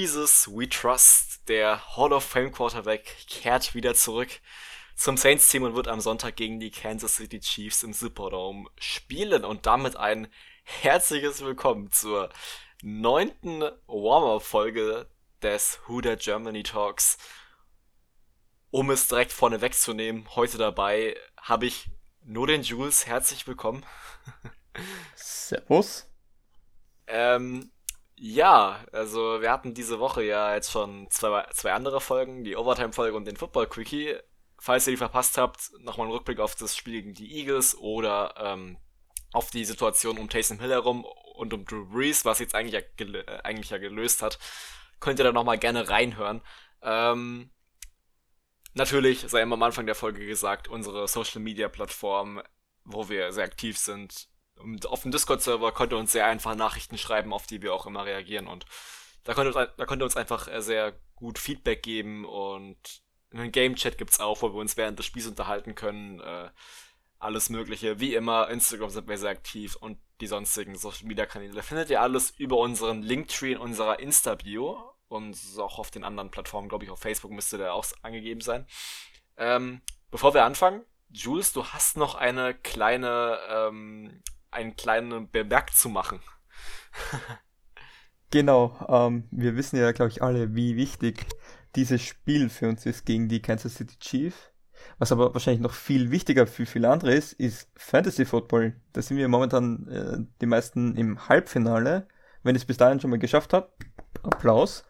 Jesus We Trust, der Hall of Fame Quarterback, kehrt wieder zurück zum Saints-Team und wird am Sonntag gegen die Kansas City Chiefs im Superdome spielen und damit ein herzliches Willkommen zur neunten Warm-Up-Folge des Who Der Germany Talks. Um es direkt vorne wegzunehmen, heute dabei habe ich nur den Jules. Herzlich willkommen. Servus. Ähm, ja, also wir hatten diese Woche ja jetzt schon zwei, zwei andere Folgen, die Overtime-Folge und den Football-Quickie. Falls ihr die verpasst habt, nochmal ein Rückblick auf das Spiel gegen die Eagles oder ähm, auf die Situation um Taysom Hill herum und um Drew Brees, was jetzt eigentlich ja, äh, eigentlich ja gelöst hat, könnt ihr da nochmal gerne reinhören. Ähm, natürlich, sei immer am Anfang der Folge gesagt, unsere Social-Media-Plattform, wo wir sehr aktiv sind, auf dem Discord-Server könnt ihr uns sehr einfach Nachrichten schreiben, auf die wir auch immer reagieren. Und da könnt ihr, da könnt ihr uns einfach äh, sehr gut Feedback geben. Und einen Game-Chat gibt's auch, wo wir uns während des Spiels unterhalten können. Äh, alles Mögliche. Wie immer, Instagram sind wir sehr aktiv und die sonstigen Social-Media-Kanäle findet ihr alles über unseren Linktree in unserer Insta-Bio. Und auch auf den anderen Plattformen, glaube ich, auf Facebook müsste der auch angegeben sein. Ähm, bevor wir anfangen, Jules, du hast noch eine kleine ähm, einen kleinen Bemerk zu machen. genau, ähm, wir wissen ja, glaube ich, alle, wie wichtig dieses Spiel für uns ist gegen die Kansas City Chiefs. Was aber wahrscheinlich noch viel wichtiger für viele andere ist, ist Fantasy Football. Da sind wir momentan äh, die meisten im Halbfinale. Wenn es bis dahin schon mal geschafft hat, Applaus.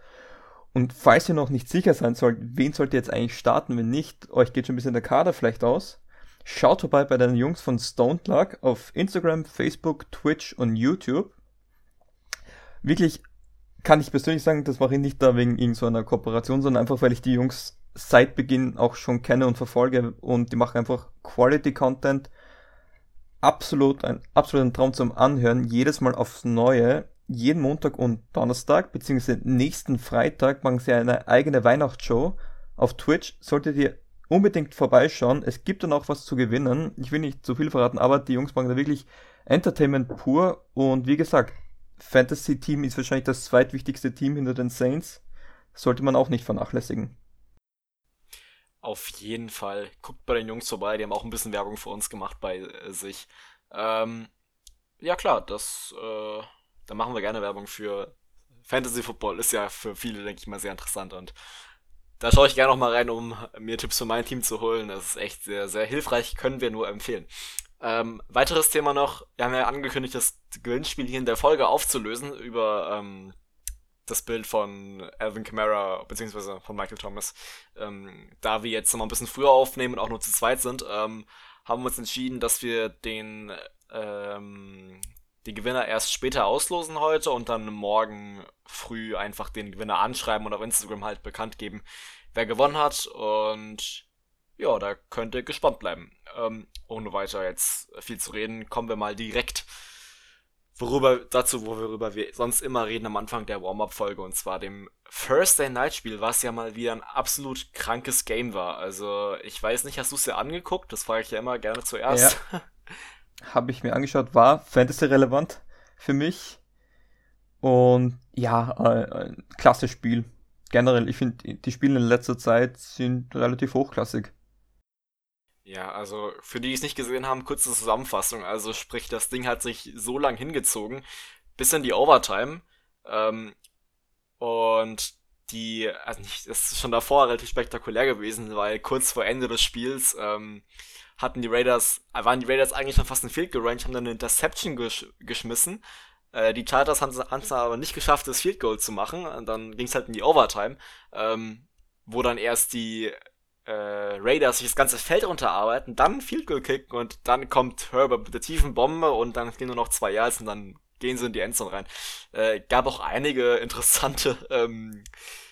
Und falls ihr noch nicht sicher sein sollt, wen sollt ihr jetzt eigentlich starten, wenn nicht, euch geht schon ein bisschen der Kader vielleicht aus, Schaut vorbei bei den Jungs von Stone Luck auf Instagram, Facebook, Twitch und YouTube. Wirklich kann ich persönlich sagen, das mache ich nicht da wegen irgendeiner Kooperation, sondern einfach, weil ich die Jungs seit Beginn auch schon kenne und verfolge und die machen einfach Quality Content. Absolut ein absoluter Traum zum Anhören, jedes Mal aufs Neue. Jeden Montag und Donnerstag, beziehungsweise nächsten Freitag machen sie eine eigene Weihnachtsshow auf Twitch. Solltet ihr unbedingt vorbeischauen. Es gibt dann auch was zu gewinnen. Ich will nicht zu viel verraten, aber die Jungs machen da wirklich Entertainment pur. Und wie gesagt, Fantasy Team ist wahrscheinlich das zweitwichtigste Team hinter den Saints. Sollte man auch nicht vernachlässigen. Auf jeden Fall. Guckt bei den Jungs vorbei, die haben auch ein bisschen Werbung für uns gemacht bei äh, sich. Ähm, ja klar, das, äh, da machen wir gerne Werbung für Fantasy Football. Ist ja für viele, denke ich mal, sehr interessant und da schaue ich gerne noch mal rein, um mir Tipps für mein Team zu holen. Das ist echt sehr, sehr hilfreich, können wir nur empfehlen. Ähm, weiteres Thema noch, wir haben ja angekündigt, das Gewinnspiel hier in der Folge aufzulösen über ähm, das Bild von Alvin Kamara beziehungsweise von Michael Thomas. Ähm, da wir jetzt noch mal ein bisschen früher aufnehmen und auch nur zu zweit sind, ähm, haben wir uns entschieden, dass wir den ähm, die Gewinner erst später auslosen heute und dann morgen früh einfach den Gewinner anschreiben und auf Instagram halt bekannt geben, wer gewonnen hat. Und ja, da könnt ihr gespannt bleiben. Ähm, ohne weiter jetzt viel zu reden, kommen wir mal direkt worüber, dazu, worüber wir sonst immer reden am Anfang der Warm-Up-Folge, und zwar dem Thursday Night Spiel, was ja mal wieder ein absolut krankes Game war. Also, ich weiß nicht, hast du es ja angeguckt? Das frage ich ja immer gerne zuerst. Ja. habe ich mir angeschaut, war Fantasy-relevant für mich. Und ja, äh, ein klasse Spiel. Generell, ich finde, die Spiele in letzter Zeit sind relativ hochklassig. Ja, also für die, die es nicht gesehen haben, kurze Zusammenfassung. Also sprich, das Ding hat sich so lang hingezogen, bis in die Overtime. Ähm, und die, also nicht, das ist schon davor relativ spektakulär gewesen, weil kurz vor Ende des Spiels ähm, hatten die Raiders, äh, waren die Raiders eigentlich schon fast ein Field Goal Range, haben dann eine Interception gesch geschmissen. Äh, die Chargers haben es aber nicht geschafft, das Field Goal zu machen. Und dann ging es halt in die Overtime, ähm, wo dann erst die äh, Raiders sich das ganze Feld runterarbeiten, dann Field Goal kicken und dann kommt Herbert mit der tiefen Bombe und dann stehen nur noch zwei Yards und dann gehen sie in die Endzone rein. Äh, gab auch einige interessante ähm, äh,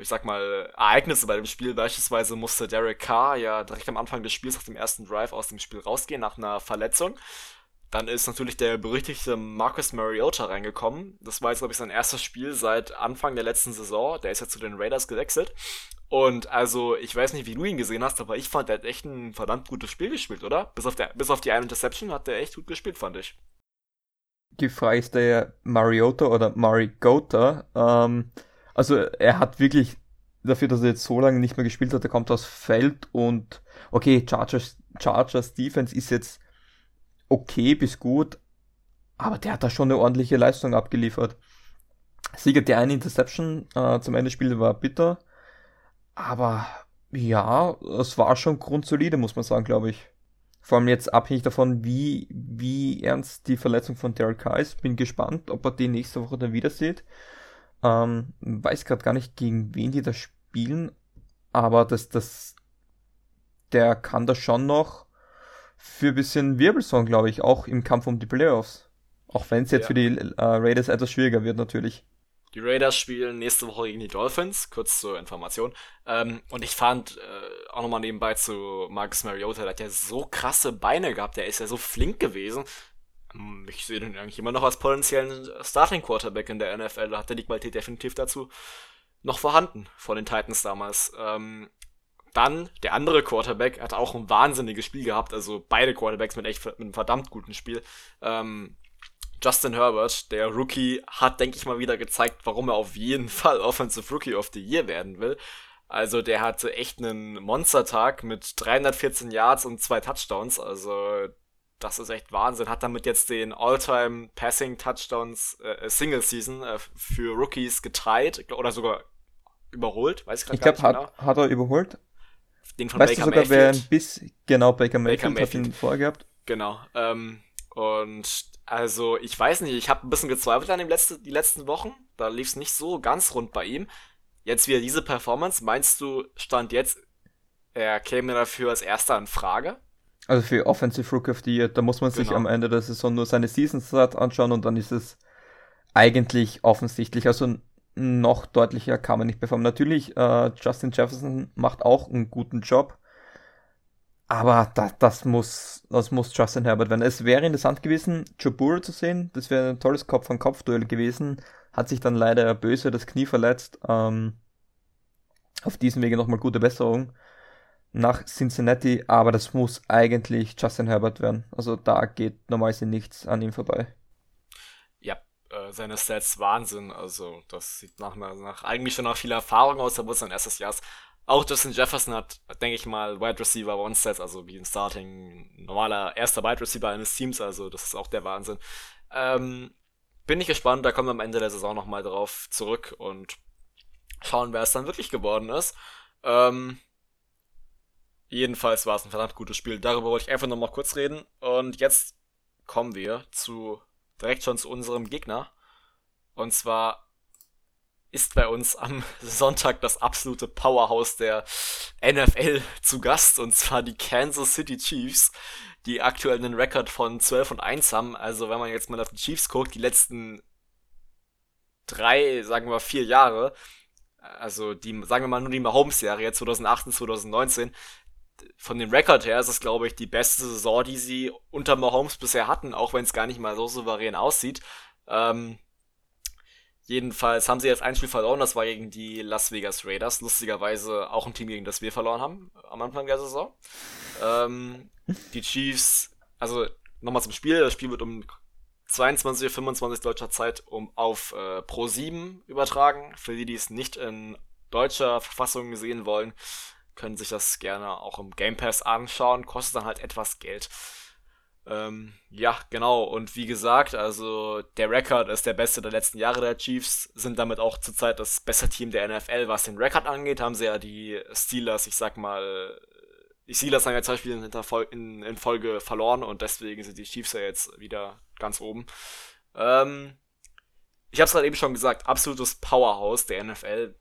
ich sag mal, Ereignisse bei dem Spiel. Beispielsweise musste Derek Carr ja direkt am Anfang des Spiels nach dem ersten Drive aus dem Spiel rausgehen nach einer Verletzung. Dann ist natürlich der berüchtigte Marcus Mariota reingekommen. Das war jetzt, glaube ich, sein erstes Spiel seit Anfang der letzten Saison. Der ist ja zu den Raiders gewechselt. Und also, ich weiß nicht, wie du ihn gesehen hast, aber ich fand, der hat echt ein verdammt gutes Spiel gespielt, oder? Bis auf, der, bis auf die eine Interception hat der echt gut gespielt, fand ich. Die Frage ist der Mariota oder Marigota. Ähm, Also er hat wirklich dafür, dass er jetzt so lange nicht mehr gespielt hat, er kommt aus Feld und okay, Chargers, Chargers Defense ist jetzt okay bis gut, aber der hat da schon eine ordentliche Leistung abgeliefert. Sieger der eine Interception äh, zum Ende des Spiels war bitter, aber ja, es war schon grundsolide, muss man sagen, glaube ich. Vor allem jetzt abhängig davon, wie, wie ernst die Verletzung von Derek Carr ist. Bin gespannt, ob er die nächste Woche dann wieder sieht. Ähm, weiß gerade gar nicht, gegen wen die da spielen, aber das, das, der kann da schon noch für ein bisschen Wirbelson, glaube ich, auch im Kampf um die Playoffs. Auch wenn es jetzt ja. für die äh, Raiders etwas schwieriger wird, natürlich. Die Raiders spielen nächste Woche gegen die Dolphins, kurz zur Information. Ähm, und ich fand äh, auch nochmal nebenbei zu Marcus Mariota, der hat ja so krasse Beine gehabt, der ist ja so flink gewesen. Ich sehe den eigentlich immer noch als potenziellen Starting Quarterback in der NFL. Da hat er die Qualität definitiv dazu noch vorhanden von den Titans damals. Ähm, dann der andere Quarterback hat auch ein wahnsinniges Spiel gehabt, also beide Quarterbacks mit echt mit einem verdammt guten Spiel. Ähm, Justin Herbert, der Rookie, hat, denke ich mal, wieder gezeigt, warum er auf jeden Fall Offensive Rookie of the Year werden will. Also der hatte echt einen Monstertag mit 314 Yards und zwei Touchdowns. Also das ist echt Wahnsinn. Hat damit jetzt den All-Time Passing Touchdowns äh, Single Season äh, für Rookies geteilt oder sogar überholt. Weiß ich gerade Ich glaube, hat, genau. hat er überholt. Den von weißt Baker du sogar, Mayfield. wer bis genau Baker Mayfield, Baker Mayfield. hat ihn vorher gehabt. Genau. Ähm, und also, ich weiß nicht, ich habe ein bisschen gezweifelt an dem letzte, die letzten Wochen. Da lief es nicht so ganz rund bei ihm. Jetzt wieder diese Performance, meinst du, stand jetzt, er käme dafür als erster in Frage? Also für Offensive Rookie of the Year, da muss man sich genau. am Ende der Saison nur seine Season Start anschauen und dann ist es eigentlich offensichtlich. Also noch deutlicher kann man nicht performen. Natürlich, äh, Justin Jefferson macht auch einen guten Job. Aber das, das, muss, das muss Justin Herbert werden. Es wäre interessant gewesen, Joe Burrow zu sehen. Das wäre ein tolles Kopf-an-Kopf-Duell gewesen. Hat sich dann leider böse das Knie verletzt. Ähm, auf diesem Wege nochmal gute Besserung nach Cincinnati. Aber das muss eigentlich Justin Herbert werden. Also da geht normalerweise nichts an ihm vorbei. Ja, äh, seine Stats Wahnsinn. Also das sieht nach, nach eigentlich schon nach viel Erfahrung aus. Da wurde sein erstes Jahr auch Justin Jefferson hat, denke ich mal, Wide Receiver One-Sets, also wie ein Starting, normaler erster Wide Receiver eines Teams, also das ist auch der Wahnsinn. Ähm, bin ich gespannt, da kommen wir am Ende der Saison nochmal drauf zurück und schauen, wer es dann wirklich geworden ist. Ähm, jedenfalls war es ein verdammt gutes Spiel. Darüber wollte ich einfach nochmal kurz reden. Und jetzt kommen wir zu direkt schon zu unserem Gegner. Und zwar ist bei uns am Sonntag das absolute Powerhouse der NFL zu Gast, und zwar die Kansas City Chiefs, die aktuell einen Rekord von 12 und 1 haben. Also wenn man jetzt mal auf die Chiefs guckt, die letzten drei, sagen wir vier Jahre, also die, sagen wir mal nur die Mahomes-Serie 2018, 2019, von dem Rekord her ist es, glaube ich, die beste Saison, die sie unter Mahomes bisher hatten, auch wenn es gar nicht mal so souverän aussieht. Ähm, Jedenfalls haben sie jetzt ein Spiel verloren, das war gegen die Las Vegas Raiders. Lustigerweise auch ein Team, gegen das wir verloren haben am Anfang der Saison. Ähm, die Chiefs, also nochmal zum Spiel, das Spiel wird um 22, 25 deutscher Zeit um auf äh, Pro 7 übertragen. Für die, die es nicht in deutscher Verfassung sehen wollen, können sich das gerne auch im Game Pass anschauen. Kostet dann halt etwas Geld. Ähm, ja, genau. Und wie gesagt, also der Rekord ist der beste der letzten Jahre der Chiefs, sind damit auch zurzeit das beste Team der NFL, was den Rekord angeht. Haben sie ja die Steelers, ich sag mal, die Steelers haben ja zwei Spiele in, in, Folge verloren und deswegen sind die Chiefs ja jetzt wieder ganz oben. Ähm, ich habe es gerade eben schon gesagt, absolutes Powerhouse der NFL.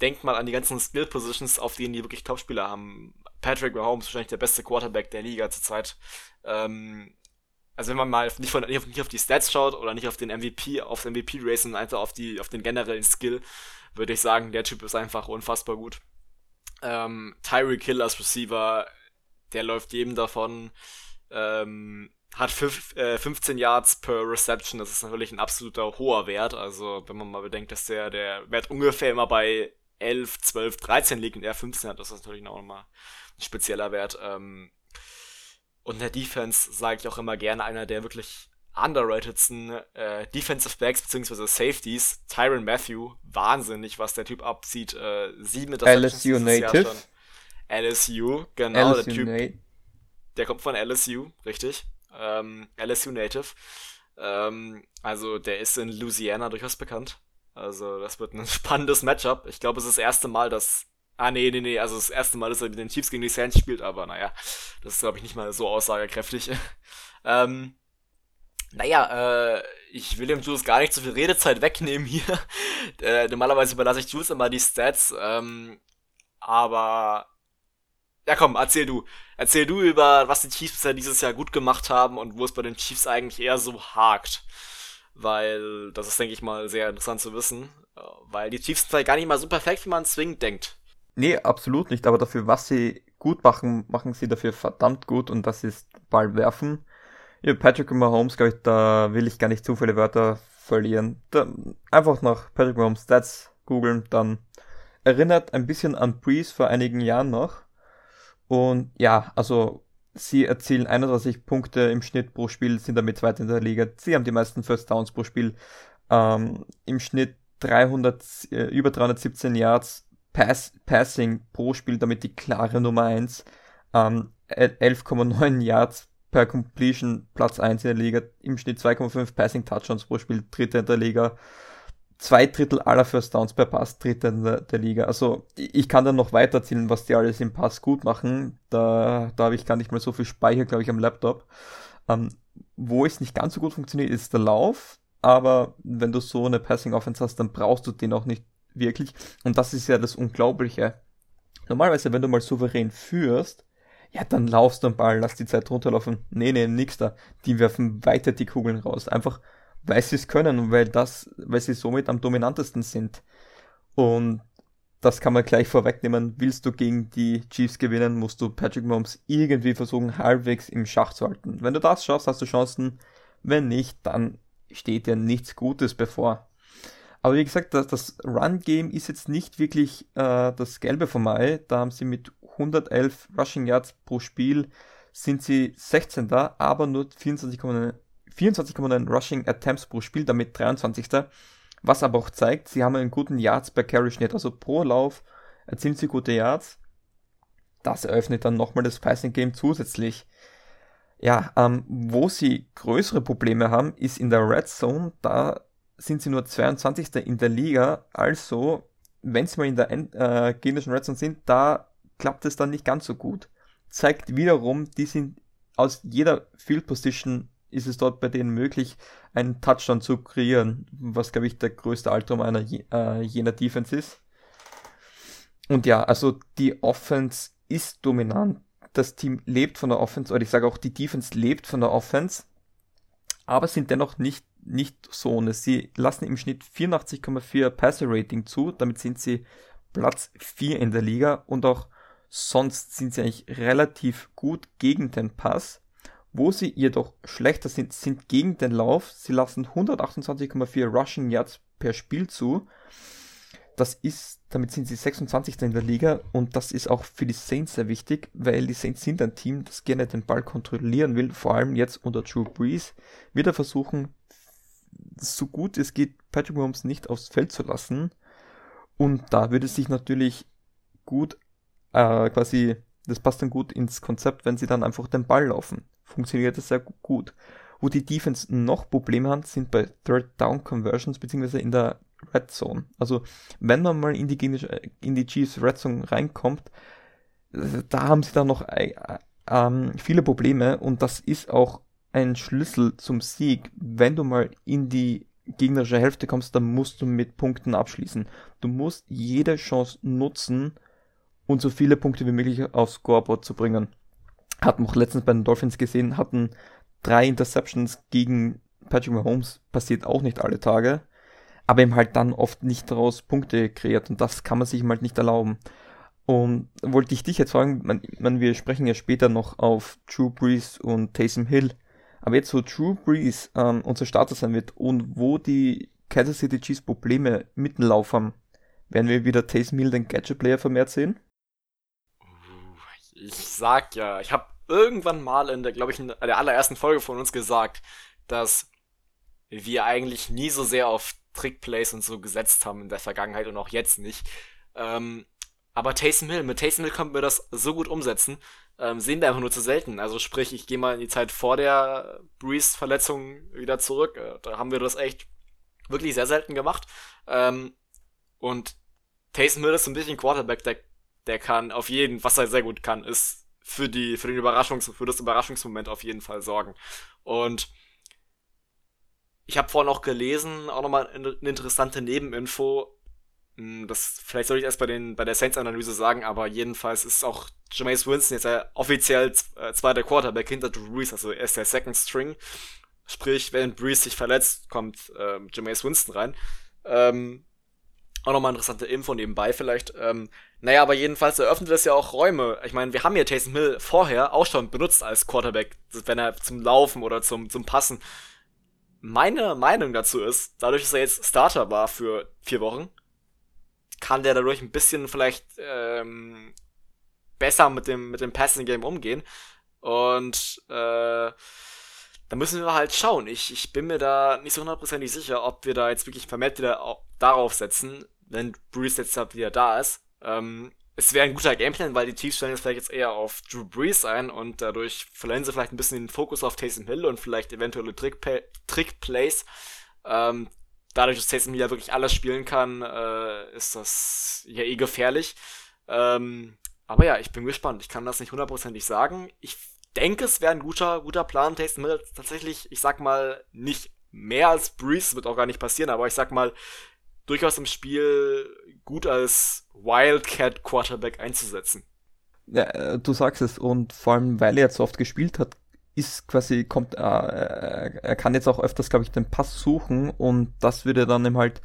Denkt mal an die ganzen Skill Positions, auf denen die wirklich Topspieler haben. Patrick Mahomes wahrscheinlich der beste Quarterback der Liga zurzeit. Ähm, also wenn man mal nicht, von, nicht auf die Stats schaut oder nicht auf den MVP, aufs MVP-Race, sondern einfach auf, die, auf den generellen Skill, würde ich sagen, der Typ ist einfach unfassbar gut. Ähm, Tyreek Hill als Receiver, der läuft jedem davon, ähm, hat fünf, äh, 15 Yards per Reception, das ist natürlich ein absoluter hoher Wert, also wenn man mal bedenkt, dass der, der Wert ungefähr immer bei 11, 12, 13 liegt und er 15 hat, das ist natürlich auch nochmal ein spezieller Wert. Ähm, und in der Defense sage ich auch immer gerne einer, der wirklich underratedsten äh, Defensive Backs bzw. Safeties. Tyron Matthew, wahnsinnig, was der Typ abzieht. Äh, sieben LSU Native. LSU, genau, LSU der Typ. Na- Der kommt von LSU, richtig. Ähm, LSU Native. Ähm, also der ist in Louisiana durchaus bekannt. Also das wird ein spannendes Matchup. Ich glaube, es ist das erste Mal, dass. Ah, nee, nee, nee. Also das erste Mal, dass er mit den Chiefs gegen die Saints spielt, aber naja, das ist, glaube ich, nicht mal so aussagekräftig. ähm, naja, äh, ich will dem Jules gar nicht zu viel Redezeit wegnehmen hier. äh, normalerweise überlasse ich Jules immer die Stats, ähm, aber ja, komm, erzähl du. Erzähl du über, was die Chiefs bisher dieses Jahr gut gemacht haben und wo es bei den Chiefs eigentlich eher so hakt. Weil das ist, denke ich mal, sehr interessant zu wissen. Äh, Weil die Chiefs sind vielleicht gar nicht mal so perfekt, wie man zwingend denkt. Nee, absolut nicht, aber dafür, was sie gut machen, machen sie dafür verdammt gut und das ist Ball werfen. Ja, Patrick Mahomes, glaube ich, da will ich gar nicht zu viele Wörter verlieren. Da, einfach nach Patrick Mahomes Stats googeln, dann erinnert ein bisschen an Breeze vor einigen Jahren noch. Und ja, also sie erzielen 31 Punkte im Schnitt pro Spiel, sind damit Zweiter in der Liga. Sie haben die meisten First Downs pro Spiel. Ähm, Im Schnitt 300, äh, über 317 Yards Pass, Passing pro Spiel, damit die klare Nummer 1. Ähm, 11,9 Yards per Completion, Platz 1 in der Liga. Im Schnitt 2,5 Passing Touchdowns pro Spiel, Dritter in der Liga zwei Drittel aller First Downs per Pass Dritter in der, der Liga. Also ich kann dann noch weiter erzählen, was die alles im Pass gut machen. Da, da habe ich gar nicht mal so viel Speicher, glaube ich, am Laptop. Ähm, wo es nicht ganz so gut funktioniert, ist der Lauf. Aber wenn du so eine Passing Offense hast, dann brauchst du den auch nicht wirklich. Und das ist ja das Unglaubliche. Normalerweise, wenn du mal souverän führst, ja, dann laufst du am Ball, lass die Zeit runterlaufen. Nee, nee, nix da. Die werfen weiter die Kugeln raus. Einfach, weil sie es können weil das, weil sie somit am dominantesten sind. Und das kann man gleich vorwegnehmen. Willst du gegen die Chiefs gewinnen, musst du Patrick Mahomes irgendwie versuchen, halbwegs im Schach zu halten. Wenn du das schaffst, hast du Chancen. Wenn nicht, dann steht dir nichts Gutes bevor. Aber wie gesagt, das, das Run-Game ist jetzt nicht wirklich äh, das Gelbe vom Ei. Da haben sie mit 111 Rushing Yards pro Spiel sind sie 16. aber nur 24,9 24,9 Rushing Attempts pro Spiel, damit 23. Was aber auch zeigt, sie haben einen guten Yards per Carry Schnitt, also pro Lauf erzielen sie gute Yards. Das eröffnet dann nochmal das Passing Game zusätzlich. Ja, ähm, wo sie größere Probleme haben, ist in der Red Zone. Da sind sie nur 22. in der Liga. Also, wenn sie mal in der äh, gegnerischen Red Zone sind, da klappt es dann nicht ganz so gut. Zeigt wiederum, die sind aus jeder Field Position ist es dort bei denen möglich, einen Touchdown zu kreieren, was glaube ich der größte Albtraum einer äh, jener Defense ist. Und ja, also die Offense ist dominant. Das Team lebt von der Offense, oder ich sage auch, die Defense lebt von der Offense, aber sind dennoch nicht, nicht so ohne. Sie lassen im Schnitt 84,4 Passer Rating zu, damit sind sie Platz 4 in der Liga und auch sonst sind sie eigentlich relativ gut gegen den Pass. Wo sie jedoch schlechter sind, sind gegen den Lauf. Sie lassen 128,4 Rushing Yards per Spiel zu. Das ist, damit sind sie 26. in der Liga und das ist auch für die Saints sehr wichtig, weil die Saints sind ein Team, das gerne den Ball kontrollieren will, vor allem jetzt unter Drew Brees, wird er versuchen, so gut es geht, Patrick Mahomes nicht aufs Feld zu lassen. Und da würde es sich natürlich gut, äh, quasi, das passt dann gut ins Konzept, wenn sie dann einfach den Ball laufen funktioniert das sehr gut. Wo die Defense noch Probleme hat, sind bei Third Down Conversions beziehungsweise in der Red Zone. Also wenn man mal in die, in die Chiefs Red Zone reinkommt, da haben sie dann noch äh, äh, viele Probleme und das ist auch ein Schlüssel zum Sieg. Wenn du mal in die gegnerische Hälfte kommst, dann musst du mit Punkten abschließen. Du musst jede Chance nutzen und so viele Punkte wie möglich aufs Scoreboard zu bringen hat man auch letztens bei den Dolphins gesehen, hatten drei Interceptions gegen Patrick Mahomes, passiert auch nicht alle Tage, aber ihm halt dann oft nicht daraus Punkte kreiert und das kann man sich halt nicht erlauben. Und wollte ich dich jetzt fragen, man, man, wir sprechen ja später noch auf Drew Brees und Taysom Hill, aber jetzt wo Drew Brees ähm, unser Starter sein wird und wo die Kansas City Chiefs Probleme mit dem werden wir wieder Taysom Hill den Gadget Player vermehrt sehen? Ich sag ja, ich habe irgendwann mal in der, glaube ich, in der allerersten Folge von uns gesagt, dass wir eigentlich nie so sehr auf Trickplays und so gesetzt haben in der Vergangenheit und auch jetzt nicht. Ähm, aber Taysom Hill, mit Taysom Hill konnten wir das so gut umsetzen, ähm, sehen wir einfach nur zu selten. Also sprich, ich gehe mal in die Zeit vor der Breeze-Verletzung wieder zurück. Äh, da haben wir das echt wirklich sehr selten gemacht. Ähm, und Taysom Hill ist so ein bisschen Quarterback, der, der kann auf jeden, was er sehr gut kann, ist für die, für den Überraschungs, für das Überraschungsmoment auf jeden Fall sorgen. Und ich habe vorhin auch gelesen, auch nochmal eine interessante Nebeninfo. Hm, das, vielleicht soll ich erst bei, den, bei der Saints-Analyse sagen, aber jedenfalls ist auch Jameis Winston jetzt ja offiziell äh, zweiter Quarterback hinter Drew Brees, also er ist der Second String. Sprich, wenn Brees sich verletzt, kommt ähm, Jameis Winston rein. Ähm, auch nochmal interessante Info nebenbei vielleicht. Ähm, naja, aber jedenfalls eröffnet es ja auch Räume. Ich meine, wir haben ja Taysom Hill vorher auch schon benutzt als Quarterback, wenn er zum Laufen oder zum, zum Passen. Meine Meinung dazu ist, dadurch, dass er jetzt Starter war für vier Wochen, kann der dadurch ein bisschen vielleicht ähm, besser mit dem, mit dem Passing Game umgehen. Und äh, da müssen wir halt schauen. Ich, ich bin mir da nicht so hundertprozentig sicher, ob wir da jetzt wirklich vermehrt wieder darauf setzen, wenn Brees jetzt halt wieder da ist. Ähm, es wäre ein guter Gameplan, weil die Chiefs stellen jetzt vielleicht jetzt eher auf Drew Brees ein und dadurch verlieren sie vielleicht ein bisschen den Fokus auf Taysom Hill und vielleicht eventuelle Trick-Plays. Ähm, dadurch, dass Taysom Hill ja wirklich alles spielen kann, äh, ist das ja eh gefährlich. Ähm, aber ja, ich bin gespannt. Ich kann das nicht hundertprozentig sagen. Ich denke, es wäre ein guter, guter Plan. Taysom Hill tatsächlich, ich sag mal, nicht mehr als Brees, wird auch gar nicht passieren, aber ich sag mal, durchaus im Spiel gut als Wildcat Quarterback einzusetzen. Ja, äh, du sagst es, und vor allem, weil er jetzt so oft gespielt hat, ist quasi, kommt, äh, er kann jetzt auch öfters, glaube ich, den Pass suchen und das würde dann eben halt,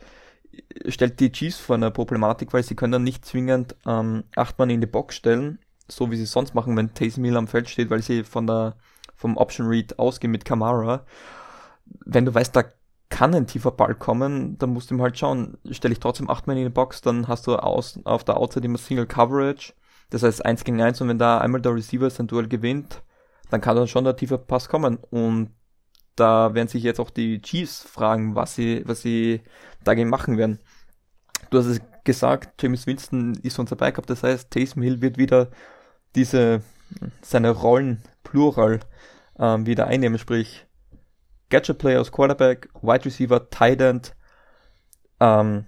stellt die Chiefs vor eine Problematik, weil sie können dann nicht zwingend ähm, acht Mann in die Box stellen, so wie sie sonst machen, wenn Taysom Hill am Feld steht, weil sie von der, vom Option Read ausgehen mit Kamara. Wenn du weißt, da kann ein tiefer Ball kommen, dann musst du ihm halt schauen, stelle ich trotzdem 8 Mann in die Box, dann hast du aus, auf der Outside immer Single Coverage, das heißt 1 gegen 1 und wenn da einmal der Receiver sein Duell gewinnt, dann kann dann schon der tiefe Pass kommen. Und da werden sich jetzt auch die Chiefs fragen, was sie, was sie dagegen machen werden. Du hast es gesagt, James Winston ist unser Backup, das heißt, Taysom Hill wird wieder diese, seine Rollen plural ähm, wieder einnehmen, sprich, Gadget Player als Quarterback, Wide Receiver, Tight End, ähm,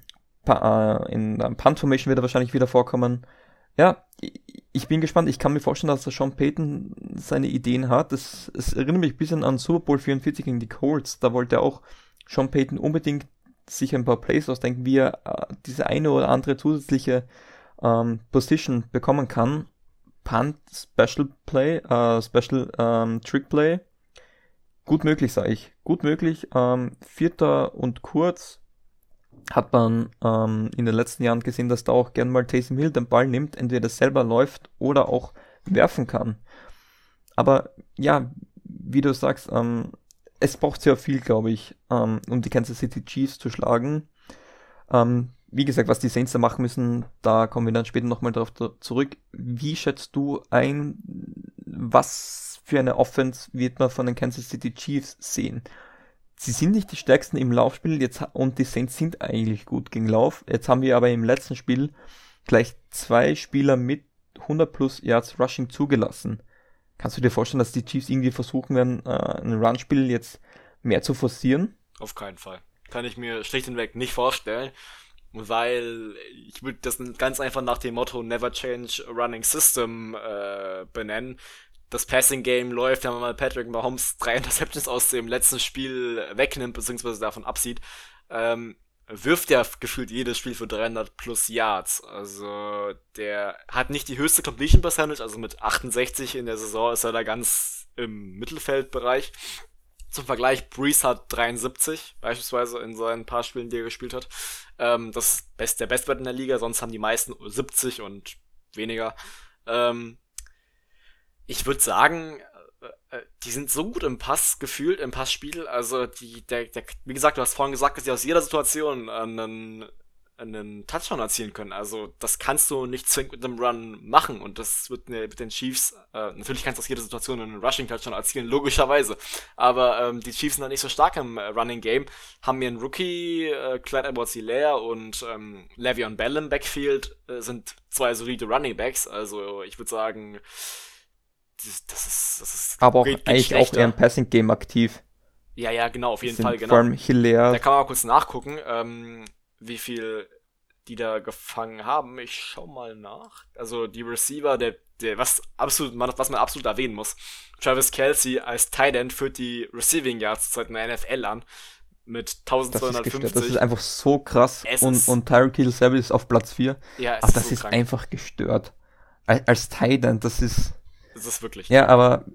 äh, in um, Punt Formation wird er wahrscheinlich wieder vorkommen. Ja, ich bin gespannt. Ich kann mir vorstellen, dass der Sean Payton seine Ideen hat. Das, es erinnert mich ein bisschen an Super Bowl 44 gegen die Colts. Da wollte auch Sean Payton unbedingt sich ein paar Plays ausdenken, wie er äh, diese eine oder andere zusätzliche ähm, Position bekommen kann. Punt, Special Play, äh, Special ähm, Trick Play Gut möglich, sage ich. Gut möglich. Ähm, vierter und kurz hat man ähm, in den letzten Jahren gesehen, dass da auch gern mal Taysom Hill den Ball nimmt, entweder selber läuft oder auch werfen kann. Aber ja, wie du sagst, ähm, es braucht sehr viel, glaube ich, ähm, um die Kansas City Chiefs zu schlagen. Ähm, wie gesagt, was die Saints da machen müssen, da kommen wir dann später nochmal darauf zurück. Wie schätzt du ein, was für eine Offense wird man von den Kansas City Chiefs sehen. Sie sind nicht die stärksten im Laufspiel jetzt, und die Saints sind eigentlich gut gegen Lauf. Jetzt haben wir aber im letzten Spiel gleich zwei Spieler mit 100 plus Yards Rushing zugelassen. Kannst du dir vorstellen, dass die Chiefs irgendwie versuchen werden, äh, ein Run-Spiel jetzt mehr zu forcieren? Auf keinen Fall. Kann ich mir schlicht und weg nicht vorstellen, weil ich würde das ganz einfach nach dem Motto Never Change Running System äh, benennen das Passing Game läuft, wenn man mal Patrick Mahomes drei Interceptions aus dem letzten Spiel wegnimmt, beziehungsweise davon absieht, ähm, wirft er gefühlt jedes Spiel für 300 plus Yards. Also der hat nicht die höchste Completion Percentage, also mit 68 in der Saison ist er da ganz im Mittelfeldbereich. Zum Vergleich, Breeze hat 73, beispielsweise in seinen paar Spielen, die er gespielt hat. Ähm, das ist der Bestwert in der Liga, sonst haben die meisten 70 und weniger. Ähm, ich würde sagen, äh, äh, die sind so gut im Pass gefühlt, im Passspiel. Also, die, der, der, wie gesagt, du hast vorhin gesagt, dass sie aus jeder Situation einen einen Touchdown erzielen können. Also das kannst du nicht zwingend mit einem Run machen und das wird mit den Chiefs, äh, natürlich kannst du aus jeder Situation einen Rushing-Touchdown erzielen, logischerweise. Aber ähm, die Chiefs sind halt nicht so stark im äh, Running-Game, haben mir einen Rookie, äh, Clyde Edwards-Hilaire und ähm, Le'Veon Bell im Backfield, äh, sind zwei solide Running-Backs. Also ich würde sagen, das, das, ist... Das ist Aber auch eigentlich auch eher im Passing-Game aktiv. Ja, ja, genau, auf jeden Fall, genau. Vor allem Hilaire. Da kann man mal kurz nachgucken, ähm, wie viel die da gefangen haben. Ich schau mal nach. Also die Receiver, der, der was absolut, was man absolut erwähnen muss. Travis Kelsey als Tight End führt die Receiving Yards seit der NFL an mit 1250. Das ist, das ist einfach so krass. Es und, und Tyreek Hill selber ist auf Platz 4. Ja, es das ist, so ist einfach gestört. Als, als Tight End, das ist. Das ist wirklich. Ja, aber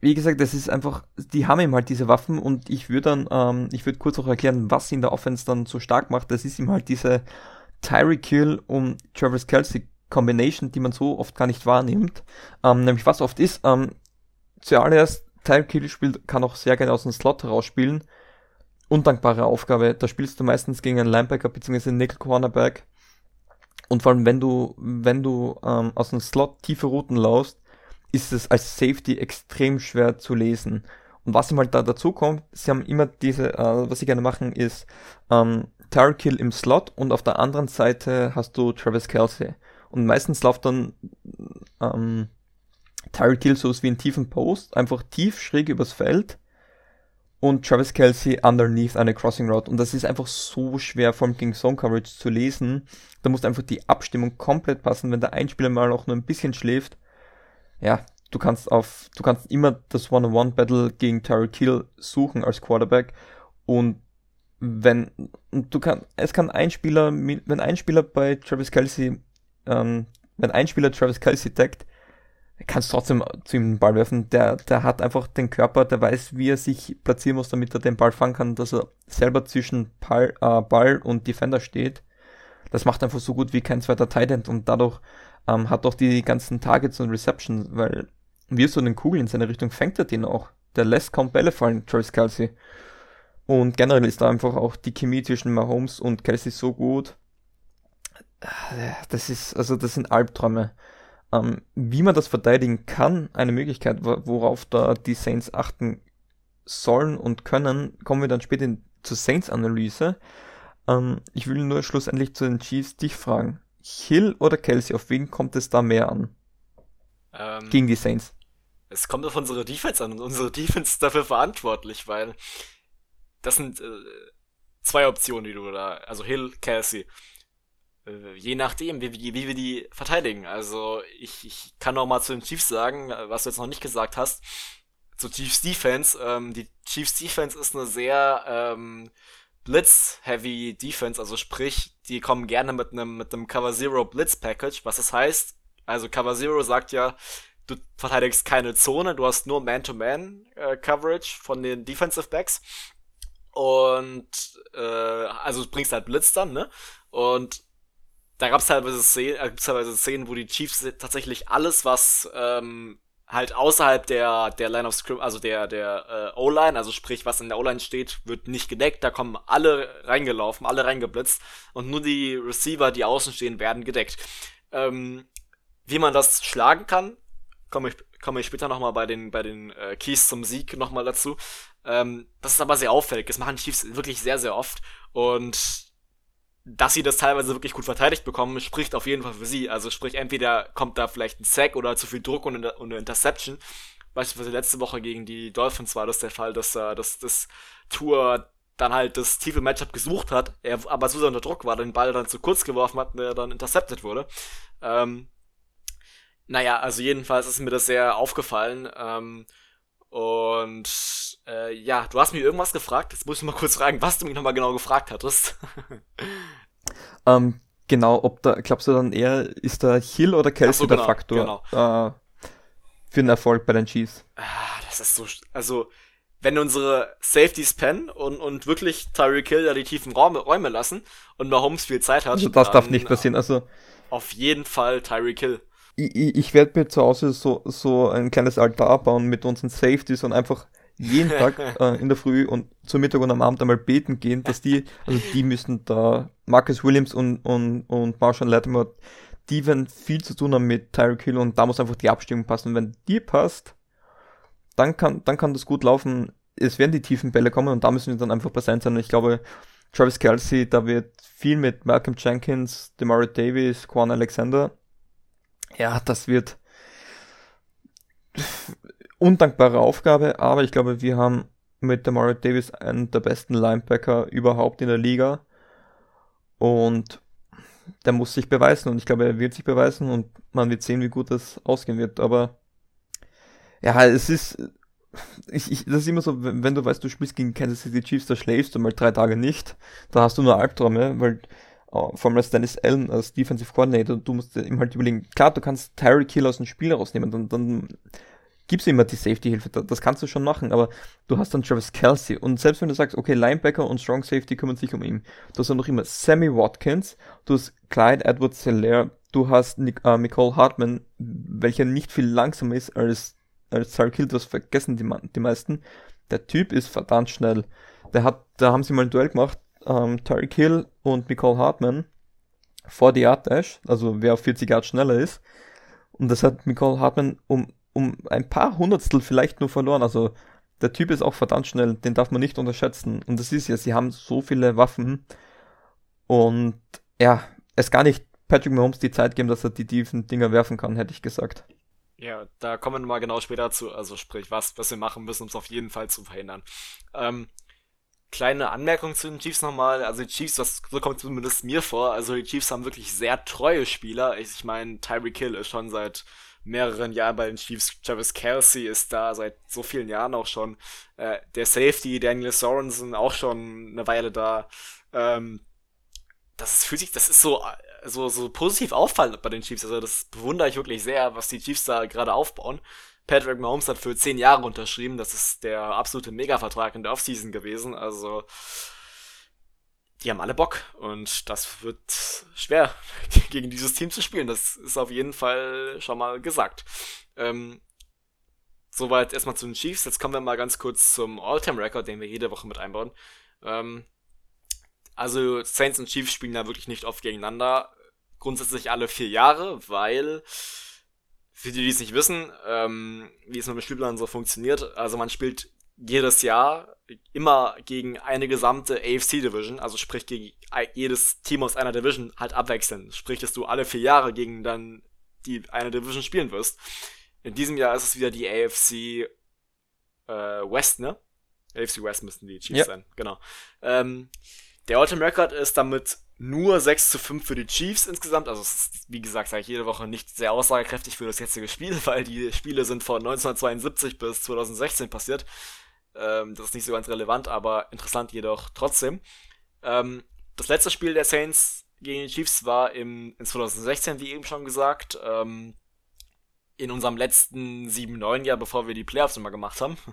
wie gesagt, das ist einfach, die haben ihm halt diese Waffen und ich würde dann, ähm, ich würde kurz auch erklären, was ihn der Offense dann so stark macht. Das ist ihm halt diese Tyreek Kill und Travis Kelsey Combination, die man so oft gar nicht wahrnimmt. Ähm, nämlich was oft ist, ähm, zuallererst Tyreek Kill spielt, kann auch sehr gerne aus dem Slot herausspielen. Undankbare Aufgabe. Da spielst du meistens gegen einen Linebacker bzw. einen Nickel Cornerback. Und vor allem, wenn du, wenn du ähm, aus dem Slot tiefe Routen laust, ist es als Safety extrem schwer zu lesen. Und was ihm halt da dazu kommt, sie haben immer diese, äh, was sie gerne machen, ist ähm, Tyreek Hill im Slot und auf der anderen Seite hast du Travis Kelsey. Und meistens läuft dann ähm, Tyreek Hill so wie ein tiefen Post, einfach tief schräg übers Feld und Travis Kelsey underneath eine Crossing Route. Und das ist einfach so schwer vom King Zone Coverage zu lesen. Da muss einfach die Abstimmung komplett passen, wenn der Einspieler mal auch nur ein bisschen schläft ja, du kannst auf, du kannst immer das One-on-One-Battle gegen Tyreek Hill suchen als Quarterback und wenn, du kannst, es kann ein Spieler, wenn ein Spieler bei Travis Kelsey, ähm, wenn ein Spieler Travis Kelsey deckt, kannst du trotzdem zu ihm den Ball werfen. Der, der hat einfach den Körper, der weiß, wie er sich platzieren muss, damit er den Ball fangen kann, dass er selber zwischen Ball, äh, Ball und Defender steht. Das macht einfach so gut wie kein zweiter Tight End und dadurch ähm, hat auch die ganzen Targets und Receptions, weil wie so einen Kugel in seine Richtung fängt er den auch. Der lässt kaum Bälle fallen, Travis Kelsey. Und generell ist da einfach auch die Chemie zwischen Mahomes und Kelsey so gut. Das ist, also das sind Albträume. Ähm, wie man das verteidigen kann, eine Möglichkeit, worauf da die Saints achten sollen und können, kommen wir dann später in, zur Saints-Analyse. Ähm, ich will nur schlussendlich zu den Chiefs dich fragen. Hill oder Kelsey, auf wen kommt es da mehr an? Ähm, Gegen die Saints. Es kommt auf unsere Defense an und unsere Defense ist dafür verantwortlich, weil das sind äh, zwei Optionen, die du da, also Hill, Kelsey. Äh, je nachdem, wie, wie, wie wir die verteidigen. Also ich, ich kann noch mal zu den Chiefs sagen, was du jetzt noch nicht gesagt hast. Zu Chiefs Defense. Ähm, die Chiefs Defense ist eine sehr ähm, Blitz-Heavy Defense, also sprich, die kommen gerne mit einem mit einem Cover Zero Blitz Package, was das heißt. Also Cover Zero sagt ja, du verteidigst keine Zone, du hast nur Man-to-Man äh, Coverage von den Defensive Backs und äh, also du bringst halt Blitz dann, ne? Und da gab es teilweise äh, teilweise Szenen, wo die Chiefs tatsächlich alles, was ähm, halt außerhalb der, der Line of Script, also der, der äh, O-Line, also sprich, was in der O-Line steht, wird nicht gedeckt, da kommen alle reingelaufen, alle reingeblitzt und nur die Receiver, die außen stehen, werden gedeckt. Ähm, wie man das schlagen kann, komme ich, komme ich später nochmal bei den, bei den äh, Keys zum Sieg nochmal dazu. Ähm, das ist aber sehr auffällig, das machen Chiefs wirklich sehr, sehr oft und dass sie das teilweise wirklich gut verteidigt bekommen, spricht auf jeden Fall für sie. Also sprich, entweder kommt da vielleicht ein Sack oder zu viel Druck und eine Interception. Beispielsweise letzte Woche gegen die Dolphins war das der Fall, dass äh, dass das Tour dann halt das tiefe Matchup gesucht hat, er aber so unter Druck war, den Ball dann zu kurz geworfen hat und er dann intercepted wurde. Ähm, naja, also jedenfalls ist mir das sehr aufgefallen. Ähm, und äh, ja, du hast mich irgendwas gefragt. Jetzt muss ich mal kurz fragen, was du mich nochmal genau gefragt hattest. ähm, genau, ob da, glaubst du dann eher, ist da Hill oder Kelsey so, genau, der Faktor genau. äh, für den Erfolg bei den Chiefs? Ah, das ist so, also, wenn unsere Safeties pennen und, und wirklich Tyreek Hill da die tiefen Räume, Räume lassen und Mahomes viel Zeit hat. Also das dann, darf nicht passieren, also. Auf jeden Fall Tyreek Hill ich, ich werde mir zu Hause so, so ein kleines Altar bauen mit unseren Safeties und einfach jeden Tag äh, in der Früh und zum Mittag und am Abend einmal beten gehen, dass die, also die müssen da Marcus Williams und, und, und Marshall Lattimore, die werden viel zu tun haben mit Tyreek Hill und da muss einfach die Abstimmung passen. Und wenn die passt, dann kann, dann kann das gut laufen. Es werden die tiefen Bälle kommen und da müssen wir dann einfach präsent sein. Und ich glaube, Travis Kelsey, da wird viel mit Malcolm Jenkins, Demario Davis, Quan Alexander. Ja, das wird undankbare Aufgabe, aber ich glaube, wir haben mit Demario Davis einen der besten Linebacker überhaupt in der Liga. Und der muss sich beweisen und ich glaube, er wird sich beweisen und man wird sehen, wie gut das ausgehen wird. Aber ja, es ist, ich, ich, das ist immer so, wenn, du weißt, du spielst gegen Kansas City Chiefs, da schläfst du mal drei Tage nicht, da hast du nur Albträume, weil uh, vor allem als Dennis Allen als Defensive Coordinator, du musst ihm halt überlegen, klar, du kannst Tyreek Hill aus dem Spiel rausnehmen, dann, dann gibst immer die Safety-Hilfe, das kannst du schon machen, aber du hast dann Travis Kelsey und selbst wenn du sagst, okay, Linebacker und Strong Safety kümmern sich um ihn, du hast dann noch immer Sammy Watkins, du hast Clyde Edwards Hilaire, du hast Nick, äh, Nicole Hartman, welcher nicht viel langsamer ist als, als Tyreek Hill, das vergessen die, die meisten. Der Typ ist verdammt schnell. Der hat, da haben sie mal ein Duell gemacht, ähm, Tyreek Hill und Nicole Hartman vor die Yard Dash, also wer auf 40 Yard schneller ist. Und das hat Nicole Hartman um um ein paar Hundertstel vielleicht nur verloren. Also der Typ ist auch verdammt schnell, den darf man nicht unterschätzen. Und das ist ja, sie haben so viele Waffen und ja, es gar nicht Patrick Mahomes die Zeit geben, dass er die tiefen Dinger werfen kann, hätte ich gesagt. Ja, da kommen wir mal genau später zu, also sprich, was, was wir machen müssen, um es auf jeden Fall zu verhindern. Ähm, kleine Anmerkung zu den Chiefs nochmal. Also die Chiefs, das, so kommt zumindest mir vor, also die Chiefs haben wirklich sehr treue Spieler. Ich, ich meine, Tyreek Hill ist schon seit mehreren Jahren bei den Chiefs. Travis Kelsey ist da seit so vielen Jahren auch schon. Äh, der Safety, Daniel Sorensen, auch schon eine Weile da. Ähm, das ist, fühlt sich, das ist so, so, so positiv auffallend bei den Chiefs. Also das bewundere ich wirklich sehr, was die Chiefs da gerade aufbauen. Patrick Mahomes hat für zehn Jahre unterschrieben. Das ist der absolute Mega-Vertrag in der Offseason gewesen. Also die haben alle Bock und das wird schwer gegen dieses Team zu spielen. Das ist auf jeden Fall schon mal gesagt. Ähm, soweit erstmal zu den Chiefs. Jetzt kommen wir mal ganz kurz zum All-Time-Record, den wir jede Woche mit einbauen. Ähm, also Saints und Chiefs spielen da wirklich nicht oft gegeneinander. Grundsätzlich alle vier Jahre, weil für die, die es nicht wissen, ähm, wie es mit dem Spielplan so funktioniert, also man spielt jedes Jahr immer gegen eine gesamte AFC Division, also sprich gegen jedes Team aus einer Division halt abwechseln. Sprich, dass du alle vier Jahre gegen dann die eine Division spielen wirst. In diesem Jahr ist es wieder die AFC äh, West, ne? AFC West müssten die Chiefs ja. sein, genau. Ähm, der Ultimate Record ist damit nur 6 zu 5 für die Chiefs insgesamt. Also es ist, wie gesagt, sage ich jede Woche nicht sehr aussagekräftig für das jetzige Spiel, weil die Spiele sind von 1972 bis 2016 passiert. Ähm, das ist nicht so ganz relevant, aber interessant jedoch trotzdem. Ähm, das letzte Spiel der Saints gegen die Chiefs war im, in 2016, wie eben schon gesagt. Ähm, in unserem letzten 7-9-Jahr, bevor wir die Playoffs immer gemacht haben.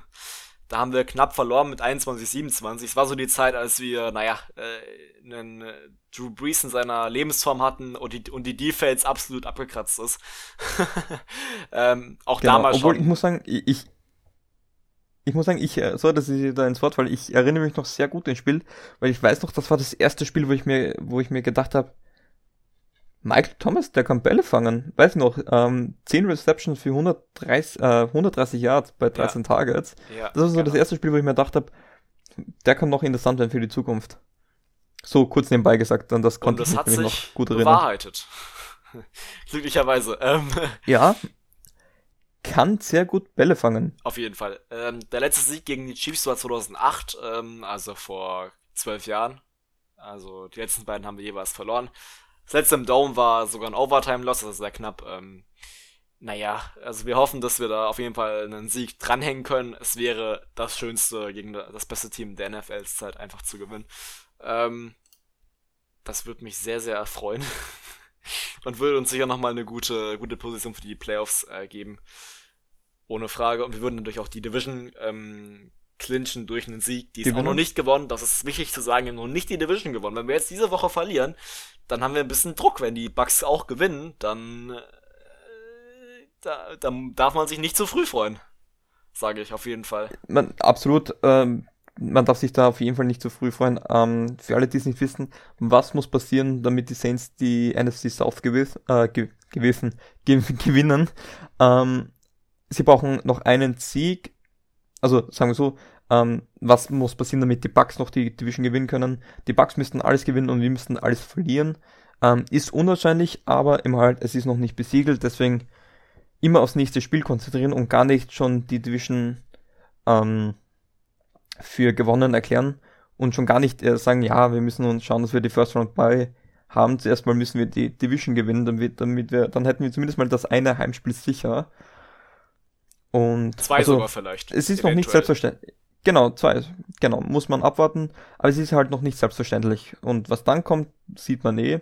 Da haben wir knapp verloren mit 21, 27. Es war so die Zeit, als wir, naja, äh, einen äh, Drew Brees in seiner Lebensform hatten und die, und die Defense absolut abgekratzt ist. ähm, auch genau, damals obwohl schon. ich muss sagen, ich, ich muss sagen, ich, äh, so, dass ich da ins Wort falle, ich erinnere mich noch sehr gut an das Spiel, weil ich weiß noch, das war das erste Spiel, wo ich mir, wo ich mir gedacht habe, Michael Thomas, der kann Bälle fangen. Weiß noch, ähm, 10 Receptions für 130, äh, 130 Yards bei 13 ja. Targets. Ja, das war so genau. das erste Spiel, wo ich mir gedacht habe, der kann noch interessant werden für die Zukunft. So kurz nebenbei gesagt, dann das konnte das ich mich noch gut erinnern. Bewahrheitet. Glücklicherweise. Ähm. Ja, kann sehr gut Bälle fangen. Auf jeden Fall. Ähm, der letzte Sieg gegen die Chiefs war 2008, ähm, also vor zwölf Jahren. Also die letzten beiden haben wir jeweils verloren. Das letzte im Dome war sogar ein Overtime-Loss, also sehr knapp. Ähm, naja, also wir hoffen, dass wir da auf jeden Fall einen Sieg dranhängen können. Es wäre das Schönste gegen das beste Team der NFL-Zeit einfach zu gewinnen. Ähm, das würde mich sehr, sehr erfreuen. und würde uns sicher nochmal eine gute, gute Position für die Playoffs äh, geben. Ohne Frage. Und wir würden natürlich auch die Division ähm, clinchen durch einen Sieg. Die ist auch noch nicht gewonnen. Das ist wichtig zu sagen, wir haben noch nicht die Division gewonnen. Wenn wir jetzt diese Woche verlieren, dann haben wir ein bisschen Druck. Wenn die Bucks auch gewinnen, dann äh, da, dann darf man sich nicht zu früh freuen. Sage ich auf jeden Fall. Man, absolut. Ähm, man darf sich da auf jeden Fall nicht zu früh freuen. Ähm, für alle, die es nicht wissen, was muss passieren, damit die Saints die NFC South gewiss, äh, ge gewissen, ge gewinnen? Ähm, sie brauchen noch einen Sieg. Also sagen wir so, ähm, was muss passieren, damit die Bucks noch die Division gewinnen können? Die Bucks müssten alles gewinnen und wir müssten alles verlieren. Ähm, ist unwahrscheinlich, aber im halt, es ist noch nicht besiegelt, deswegen immer aufs nächste Spiel konzentrieren und gar nicht schon die Division ähm, für gewonnen erklären und schon gar nicht äh, sagen, ja, wir müssen uns schauen, dass wir die First Round bei haben. Zuerst mal müssen wir die Division gewinnen, damit, damit wir, dann hätten wir zumindest mal das eine Heimspiel sicher. Und zwei also, sogar vielleicht. Es ist eventuell. noch nicht selbstverständlich. Genau, zwei, genau, muss man abwarten, aber es ist halt noch nicht selbstverständlich. Und was dann kommt, sieht man eh.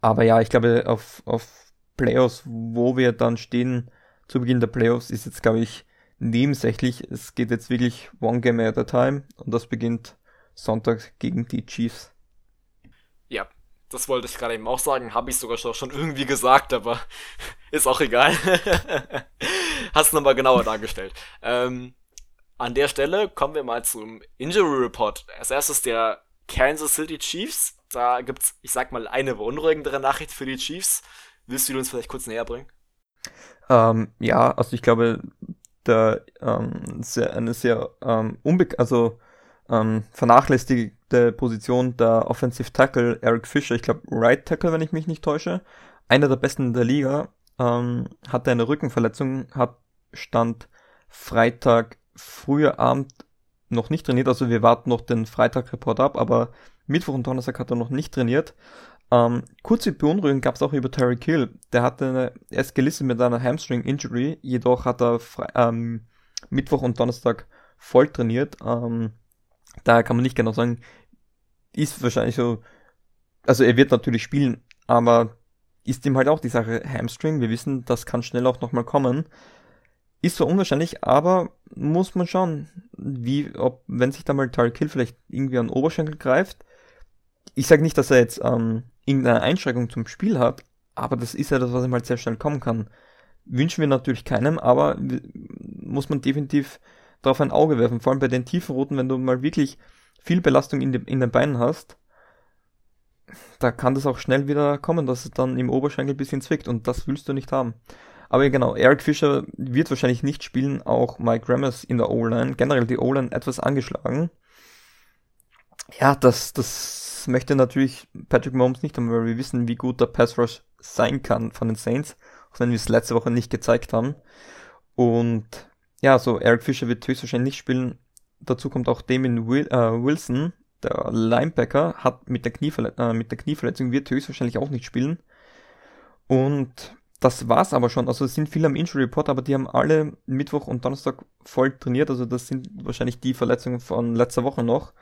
Aber ja, ich glaube, auf, auf Playoffs, wo wir dann stehen zu Beginn der Playoffs, ist jetzt, glaube ich, nebensächlich. Es geht jetzt wirklich one game at a time und das beginnt Sonntag gegen die Chiefs. Ja, das wollte ich gerade eben auch sagen. Habe ich sogar schon irgendwie gesagt, aber ist auch egal. Hast du nochmal genauer dargestellt. Ähm, an der Stelle kommen wir mal zum Injury Report. Als erstes der Kansas City Chiefs. Da gibt's, ich sag mal, eine beunruhigendere Nachricht für die Chiefs. Willst du uns vielleicht kurz näher bringen? Ähm, ja, also ich glaube, der ähm, sehr, eine sehr ähm, unbe also ähm, vernachlässigte Position der Offensive Tackle Eric Fischer, ich glaube Right Tackle, wenn ich mich nicht täusche, einer der besten in der Liga, ähm, hatte eine Rückenverletzung, hat stand Freitag früher Abend noch nicht trainiert, also wir warten noch den Freitag-Report ab, aber Mittwoch und Donnerstag hat er noch nicht trainiert. Ähm, kurze Beunruhigung gab es auch über Terry Kill. Der hatte eine, er ist gelistet mit einer Hamstring-Injury, jedoch hat er frei, ähm, Mittwoch und Donnerstag voll trainiert. Ähm, daher kann man nicht genau sagen, ist wahrscheinlich so, also er wird natürlich spielen, aber ist ihm halt auch die Sache Hamstring. Wir wissen, das kann schnell auch nochmal kommen. Ist zwar unwahrscheinlich, aber muss man schauen, wie, ob, wenn sich da mal Tyreek Hill vielleicht irgendwie an Oberschenkel greift. Ich sage nicht, dass er jetzt ähm, irgendeine Einschränkung zum Spiel hat, aber das ist ja das, was ihm halt sehr schnell kommen kann. Wünschen wir natürlich keinem, aber muss man definitiv darauf ein Auge werfen. Vor allem bei den tiefen Routen, wenn du mal wirklich viel Belastung in, de, in den Beinen hast, da kann das auch schnell wieder kommen, dass es dann im Oberschenkel ein bisschen zwickt und das willst du nicht haben. Aber genau, Eric Fischer wird wahrscheinlich nicht spielen, auch Mike Rammers in der O-Line. Generell die O-Line etwas angeschlagen. Ja, das, das möchte natürlich Patrick Mahomes nicht haben, weil wir wissen, wie gut der Pass Rush sein kann von den Saints, auch wenn wir es letzte Woche nicht gezeigt haben. Und ja, so Eric Fischer wird höchstwahrscheinlich nicht spielen. Dazu kommt auch Damien Will, äh, Wilson, der Linebacker, hat mit der, äh, mit der Knieverletzung wird höchstwahrscheinlich auch nicht spielen. Und das war's aber schon. Also es sind viele am Injury Report, aber die haben alle Mittwoch und Donnerstag voll trainiert. Also das sind wahrscheinlich die Verletzungen von letzter Woche noch.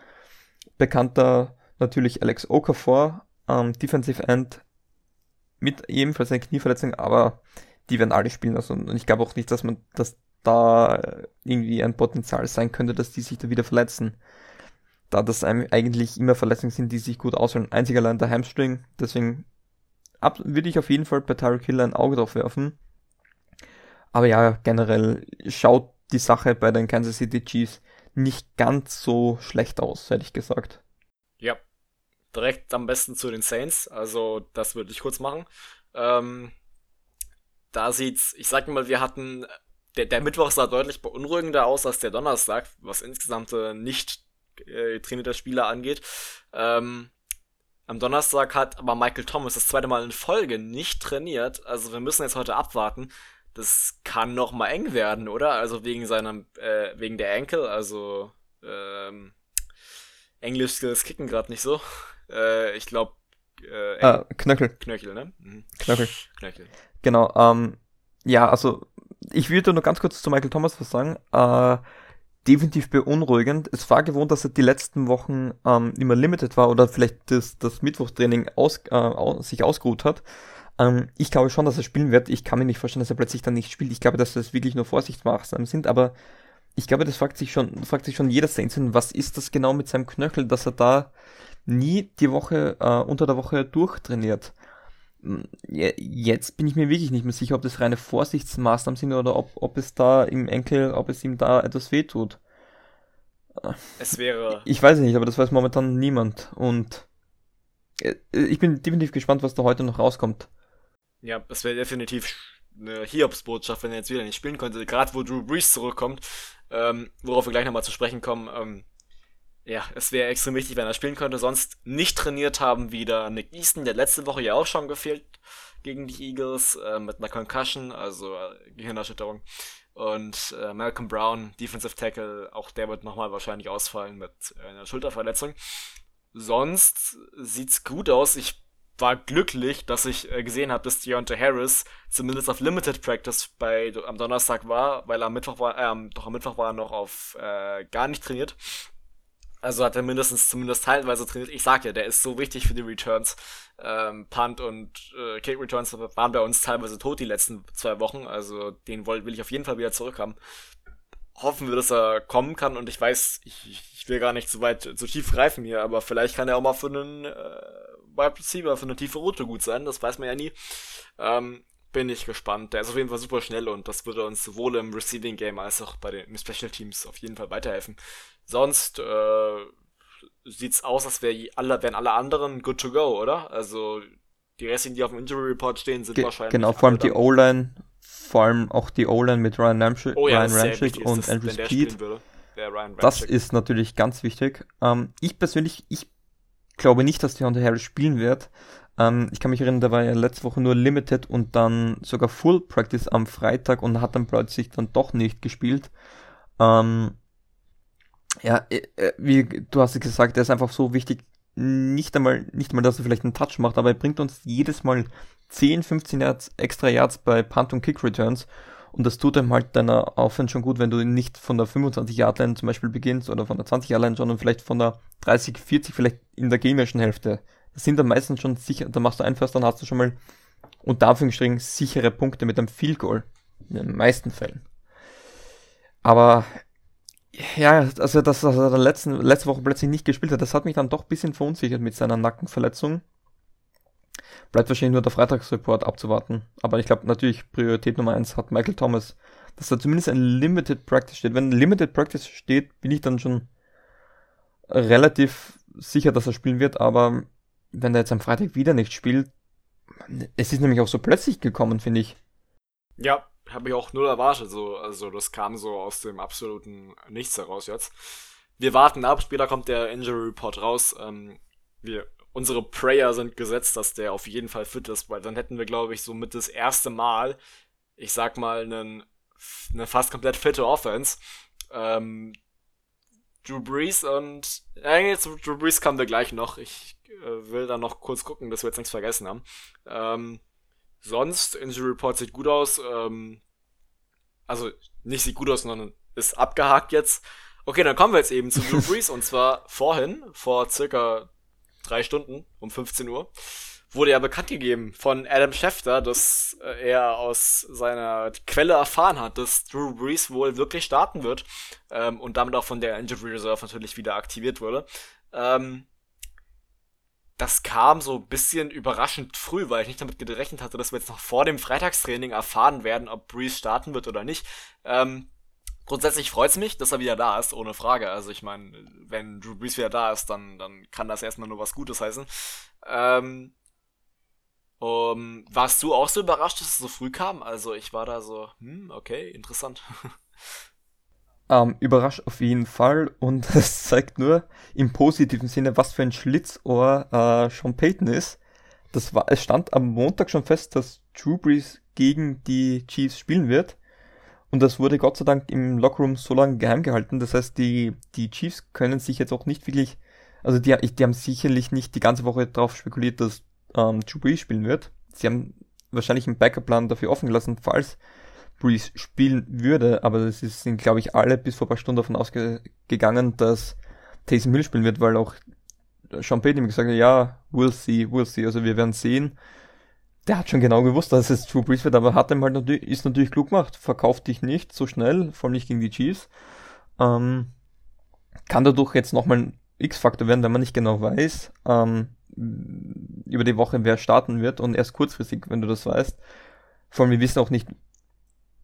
Bekannter natürlich Alex Okafor, ähm, Defensive End, mit ebenfalls einer Knieverletzung, aber die werden alle spielen. Also und ich glaube auch nicht, dass man, dass da irgendwie ein Potenzial sein könnte, dass die sich da wieder verletzen. Da das eigentlich immer Verletzungen sind, die sich gut auswählen. Einzig allein der Hamstring, deswegen ab, würde ich auf jeden Fall bei Tyreek Hill ein Auge drauf werfen. Aber ja, generell schaut die Sache bei den Kansas City Chiefs nicht ganz so schlecht aus, hätte ich gesagt. Direkt am besten zu den Saints. Also, das würde ich kurz machen. Ähm, da sieht's, ich sag mal, wir hatten, der, der Mittwoch sah deutlich beunruhigender aus als der Donnerstag, was insgesamt äh, nicht äh, trainierte Spieler angeht. Ähm, am Donnerstag hat aber Michael Thomas das zweite Mal in Folge nicht trainiert. Also wir müssen jetzt heute abwarten. Das kann noch mal eng werden, oder? Also wegen seinem, äh, wegen der Enkel. Also ähm, Englisch Skills kicken gerade nicht so. Äh, ich glaube. Äh, ah, Knöchel. Knöchel, ne? Mhm. Knöchel. Knöchel. Genau. Ähm, ja, also ich würde nur ganz kurz zu Michael Thomas was sagen. Äh, definitiv beunruhigend. Es war gewohnt, dass er die letzten Wochen ähm, immer limited war oder vielleicht das, das Mittwochstraining aus, äh, sich ausgeruht hat. Ähm, ich glaube schon, dass er spielen wird. Ich kann mir nicht vorstellen, dass er plötzlich dann nicht spielt. Ich glaube, dass das wirklich nur Vorsichtsmaßnahmen sind, aber ich glaube, das fragt sich schon, fragt sich schon jeder Saints, was ist das genau mit seinem Knöchel, dass er da nie die Woche, äh, unter der Woche durchtrainiert. Jetzt bin ich mir wirklich nicht mehr sicher, ob das reine Vorsichtsmaßnahmen sind oder ob, ob es da im Enkel, ob es ihm da etwas wehtut. Es wäre. Ich weiß nicht, aber das weiß momentan niemand. Und äh, ich bin definitiv gespannt, was da heute noch rauskommt. Ja, es wäre definitiv eine Hiobsbotschaft, wenn er jetzt wieder nicht spielen konnte. Gerade wo Drew Brees zurückkommt, ähm, worauf wir gleich nochmal zu sprechen kommen. Ähm, ja, es wäre extrem wichtig, wenn er spielen könnte. Sonst nicht trainiert haben wieder Nick Easton, der letzte Woche ja auch schon gefehlt gegen die Eagles äh, mit einer Concussion, also äh, Gehirnerschütterung. Und äh, Malcolm Brown, Defensive Tackle, auch der wird nochmal wahrscheinlich ausfallen mit einer Schulterverletzung. Sonst sieht's gut aus. Ich war glücklich, dass ich äh, gesehen habe, dass Deontay Harris zumindest auf Limited Practice bei am Donnerstag war, weil er am Mittwoch war, äh, doch am Mittwoch war er noch auf äh, gar nicht trainiert. Also hat er mindestens zumindest teilweise trainiert. Ich sag ja, der ist so wichtig für die Returns. Ähm, Punt und äh, Kick Returns waren bei uns teilweise tot die letzten zwei Wochen. Also den will, will ich auf jeden Fall wieder zurückhaben. Hoffen wir, dass er kommen kann. Und ich weiß, ich, ich will gar nicht so weit, so tief greifen hier, aber vielleicht kann er auch mal für einen äh, Wide Receiver, für eine tiefe Route gut sein. Das weiß man ja nie. Ähm, bin ich gespannt. Der ist auf jeden Fall super schnell und das würde uns sowohl im Receiving Game als auch bei den Special Teams auf jeden Fall weiterhelfen. Sonst äh, sieht's aus, als wär alle, wären alle anderen good to go, oder? Also die restlichen, die auf dem Injury Report stehen, sind Ge wahrscheinlich. Genau, vor allem die O-Line, vor allem auch die O-Line mit Ryan Ramchick, oh, ja, Ryan Ramchick und das, Andrew Speed. Das ist natürlich ganz wichtig. Ähm, ich persönlich, ich glaube nicht, dass Deontay Harris spielen wird. Ähm, ich kann mich erinnern, da war ja letzte Woche nur Limited und dann sogar Full Practice am Freitag und hat dann plötzlich dann doch nicht gespielt. Ähm, ja, äh, äh, wie du hast gesagt, er ist einfach so wichtig, nicht einmal, nicht einmal, dass er vielleicht einen Touch macht, aber er bringt uns jedes Mal 10, 15 Yards, extra Yards bei Punt und Kick Returns. Und das tut ihm halt deiner Offense schon gut, wenn du nicht von der 25 Yard Line zum Beispiel beginnst oder von der 20 Yard Line, sondern vielleicht von der 30, 40, vielleicht in der gegnerischen Hälfte. Sind dann meistens schon sicher, da machst du ein First, dann hast du schon mal unter Anführungsstrichen sichere Punkte mit einem Field Goal. In den meisten Fällen. Aber ja, also dass er der letzten, letzte Woche plötzlich nicht gespielt hat, das hat mich dann doch ein bisschen verunsichert mit seiner Nackenverletzung. Bleibt wahrscheinlich nur der Freitagsreport abzuwarten. Aber ich glaube natürlich, Priorität Nummer eins hat Michael Thomas, dass da zumindest ein Limited Practice steht. Wenn Limited Practice steht, bin ich dann schon relativ sicher, dass er spielen wird, aber wenn er jetzt am Freitag wieder nicht spielt, es ist nämlich auch so plötzlich gekommen, finde ich. Ja, habe ich auch null erwartet. So, also das kam so aus dem absoluten Nichts heraus jetzt. Wir warten ab, später kommt der Injury Report raus. Ähm, wir, unsere Prayer sind gesetzt, dass der auf jeden Fall fit ist, weil dann hätten wir, glaube ich, so mit das erste Mal, ich sag mal, einen, eine fast komplett fitte Offense. Ähm, Drew Brees und äh, jetzt Drew Brees kommen wir gleich noch. Ich will da noch kurz gucken, dass wir jetzt nichts vergessen haben. Ähm, sonst, Injury Report sieht gut aus. Ähm, also nicht sieht gut aus, sondern ist abgehakt jetzt. Okay, dann kommen wir jetzt eben zu Drew Brees und zwar vorhin, vor circa drei Stunden um 15 Uhr, wurde ja bekannt gegeben von Adam Schefter, dass äh, er aus seiner Quelle erfahren hat, dass Drew Brees wohl wirklich starten wird ähm, und damit auch von der Injury Reserve natürlich wieder aktiviert wurde. Ähm, das kam so ein bisschen überraschend früh, weil ich nicht damit gerechnet hatte, dass wir jetzt noch vor dem Freitagstraining erfahren werden, ob Breeze starten wird oder nicht. Ähm, grundsätzlich freut es mich, dass er wieder da ist, ohne Frage. Also ich meine, wenn Drew Brees wieder da ist, dann, dann kann das erstmal nur was Gutes heißen. Ähm, um, warst du auch so überrascht, dass es so früh kam? Also ich war da so, hm, okay, interessant. Ähm, überrascht auf jeden Fall und es zeigt nur im positiven Sinne, was für ein Schlitzohr äh, Sean Payton ist. Das war, es stand am Montag schon fest, dass Drew Brees gegen die Chiefs spielen wird. Und das wurde Gott sei Dank im Lockerroom so lange geheim gehalten. Das heißt, die, die Chiefs können sich jetzt auch nicht wirklich, also die, die haben sicherlich nicht die ganze Woche darauf spekuliert, dass ähm, Drew Brees spielen wird. Sie haben wahrscheinlich einen Backup-Plan dafür offen gelassen, falls Breeze spielen würde, aber es sind, glaube ich, alle bis vor ein paar Stunden davon ausgegangen, dass Taysom Hill spielen wird, weil auch Sean Payton ihm gesagt hat, ja, we'll see, we'll see, also wir werden sehen. Der hat schon genau gewusst, dass es Drew Brees wird, aber hat ihm halt natürlich, ist natürlich klug gemacht, verkauft dich nicht so schnell, vor allem nicht gegen die Chiefs. Ähm, kann dadurch jetzt nochmal ein X-Faktor werden, wenn man nicht genau weiß, ähm, über die Woche wer starten wird und erst kurzfristig, wenn du das weißt. Vor allem, wir wissen auch nicht,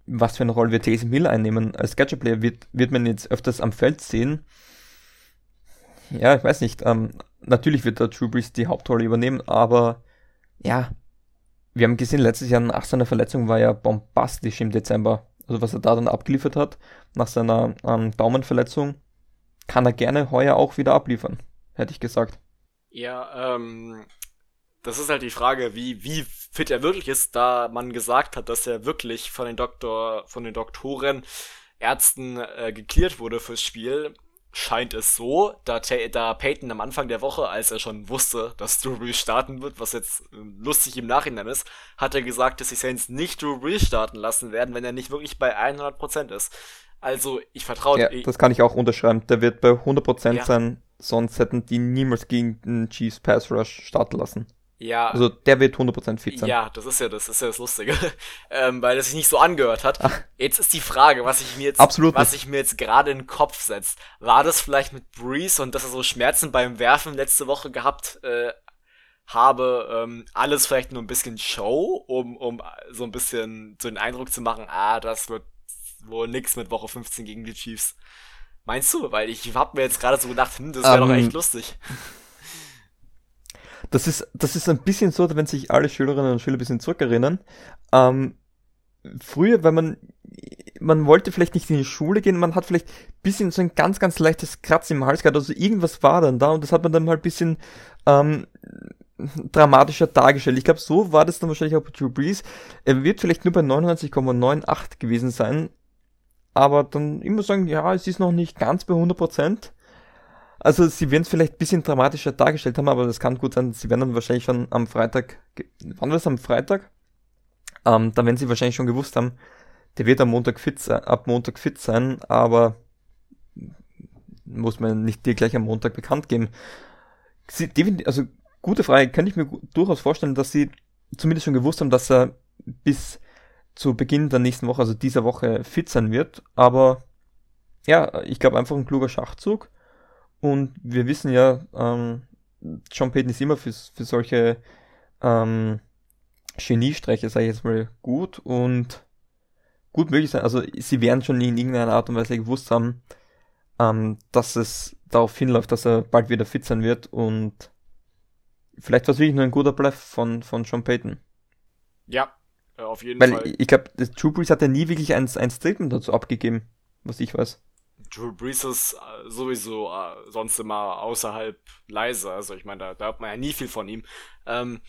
was für eine Rolle wird Taysom Hill einnehmen. Als Gadget-Player wird, wird man jetzt öfters am Feld sehen. ja, ich weiß nicht. Ähm, natürlich wird der Drew Brees die Hauptrolle übernehmen, aber ja, wir haben gesehen, letztes Jahr nach seiner Verletzung war er bombastisch im Dezember. Also was er da dann abgeliefert hat, nach seiner ähm, Daumenverletzung, kann er gerne heuer auch wieder abliefern, hätte ich gesagt. Ja, ähm, das ist halt die Frage, wie, wie fit er wirklich ist, da man gesagt hat, dass er wirklich von den Doktor, von den Doktoren, Ärzten äh, geklärt wurde fürs Spiel scheint es so, da, da Peyton am Anfang der Woche, als er schon wusste, dass Drew Brees starten wird, was jetzt äh, lustig im Nachhinein ist, hat er gesagt, dass die Saints nicht Drew Brees starten lassen werden, wenn er nicht wirklich bei 100% ist. Also, ich vertraue... Ja, das kann ich auch unterschreiben. Der wird bei 100% ja. sein, sonst hätten die niemals gegen den Chiefs Pass Rush starten lassen. Ja. Also der wird 100% fit sein. Ja, das ist ja das, ist ja das Lustige. ähm, weil es sich nicht so angehört hat. Ach. Jetzt ist die Frage, was ich mir jetzt, Absolut was ich mir jetzt gerade in den Kopf setzt. War das vielleicht mit Breeze und dass er so Schmerzen beim Werfen letzte Woche gehabt äh, habe, ähm, alles vielleicht nur ein bisschen Show, um, um so ein bisschen so den Eindruck zu machen, ah, das wird wohl nix mit Woche 15 gegen die Chiefs. Meinst du? Weil ich hab mir jetzt gerade so gedacht, hm, das wäre um, doch echt ähm, lustig. Das ist, das ist ein bisschen so, wenn sich alle Schülerinnen und Schüler ein bisschen zurückerinnern. Ähm, früher, wenn man, man wollte vielleicht nicht in die Schule gehen, man hat vielleicht ein bisschen so ein ganz, ganz leichtes Kratz im Hals gehabt, also irgendwas war dann da und das hat man dann mal ein bisschen ähm, dramatischer dargestellt. Ich glaube, so war das dann wahrscheinlich auch bei Drew Brees. Er wird vielleicht nur bei 99,98 gewesen sein, aber dann immer sagen, ja, es ist noch nicht ganz bei 100 Prozent. Also sie werden es vielleicht ein bisschen dramatischer dargestellt haben, aber das kann gut sein, sie werden dann wahrscheinlich schon am Freitag, wann war das am Freitag? Ähm, dann werden sie wahrscheinlich schon gewusst haben, der wird am Montag fit sein, ab Montag fit sein, aber muss man nicht dir gleich am Montag bekannt geben. Sie, also gute Frage, kann ich mir durchaus vorstellen, dass sie zumindest schon gewusst haben, dass er bis zu Beginn der nächsten Woche, also dieser Woche, fit sein wird. Aber ja, ich glaube einfach ein kluger Schachzug. Und wir wissen ja, ähm, John Payton ist immer für, für solche ähm, Geniestreiche, sage ich jetzt mal, gut und gut möglich sein. Also sie werden schon in irgendeiner Art und Weise gewusst haben, ähm, dass es darauf hinläuft, dass er bald wieder fit sein wird und vielleicht war es wirklich nur ein guter Bluff von, von John Payton. Ja, äh, auf jeden Weil Fall. ich, ich glaube, Drew Brees hat ja nie wirklich ein, ein Statement dazu abgegeben, was ich weiß. Drew Brees ist äh, sowieso äh, sonst immer außerhalb leise. Also ich meine, da, da hat man ja nie viel von ihm. Ähm,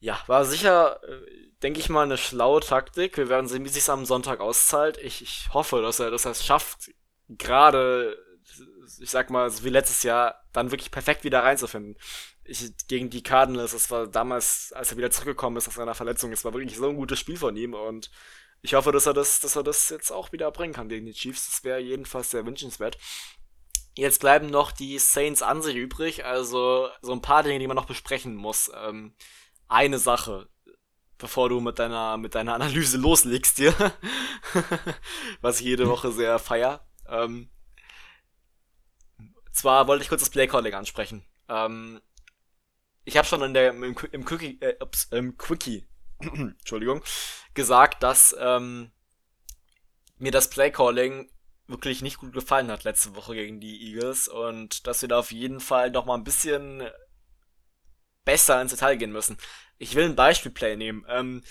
ja, war sicher, äh, denke ich mal, eine schlaue Taktik. Wir werden sehen, wie sich am Sonntag auszahlt. Ich, ich hoffe, dass er, dass er es schafft, gerade, ich sag mal, so wie letztes Jahr, dann wirklich perfekt wieder reinzufinden. Ich, gegen die Cardinals, das war damals, als er wieder zurückgekommen ist aus seiner Verletzung, es war wirklich so ein gutes Spiel von ihm und ich hoffe, dass er das, dass er das jetzt auch wieder bringen kann gegen die Chiefs. Das wäre jedenfalls sehr wünschenswert. Jetzt bleiben noch die Saints an sich übrig, also so ein paar Dinge, die man noch besprechen muss. Ähm, eine Sache, bevor du mit deiner, mit deiner Analyse loslegst hier, was ich jede Woche sehr feier. Ähm, zwar wollte ich kurz das Playcalling ansprechen. Ähm, ich habe schon in der, im, im, Quickie, äh, ups, im Quickie Entschuldigung, gesagt, dass ähm, mir das Playcalling wirklich nicht gut gefallen hat letzte Woche gegen die Eagles und dass wir da auf jeden Fall noch mal ein bisschen besser ins Detail gehen müssen. Ich will ein Beispielplay nehmen, ähm,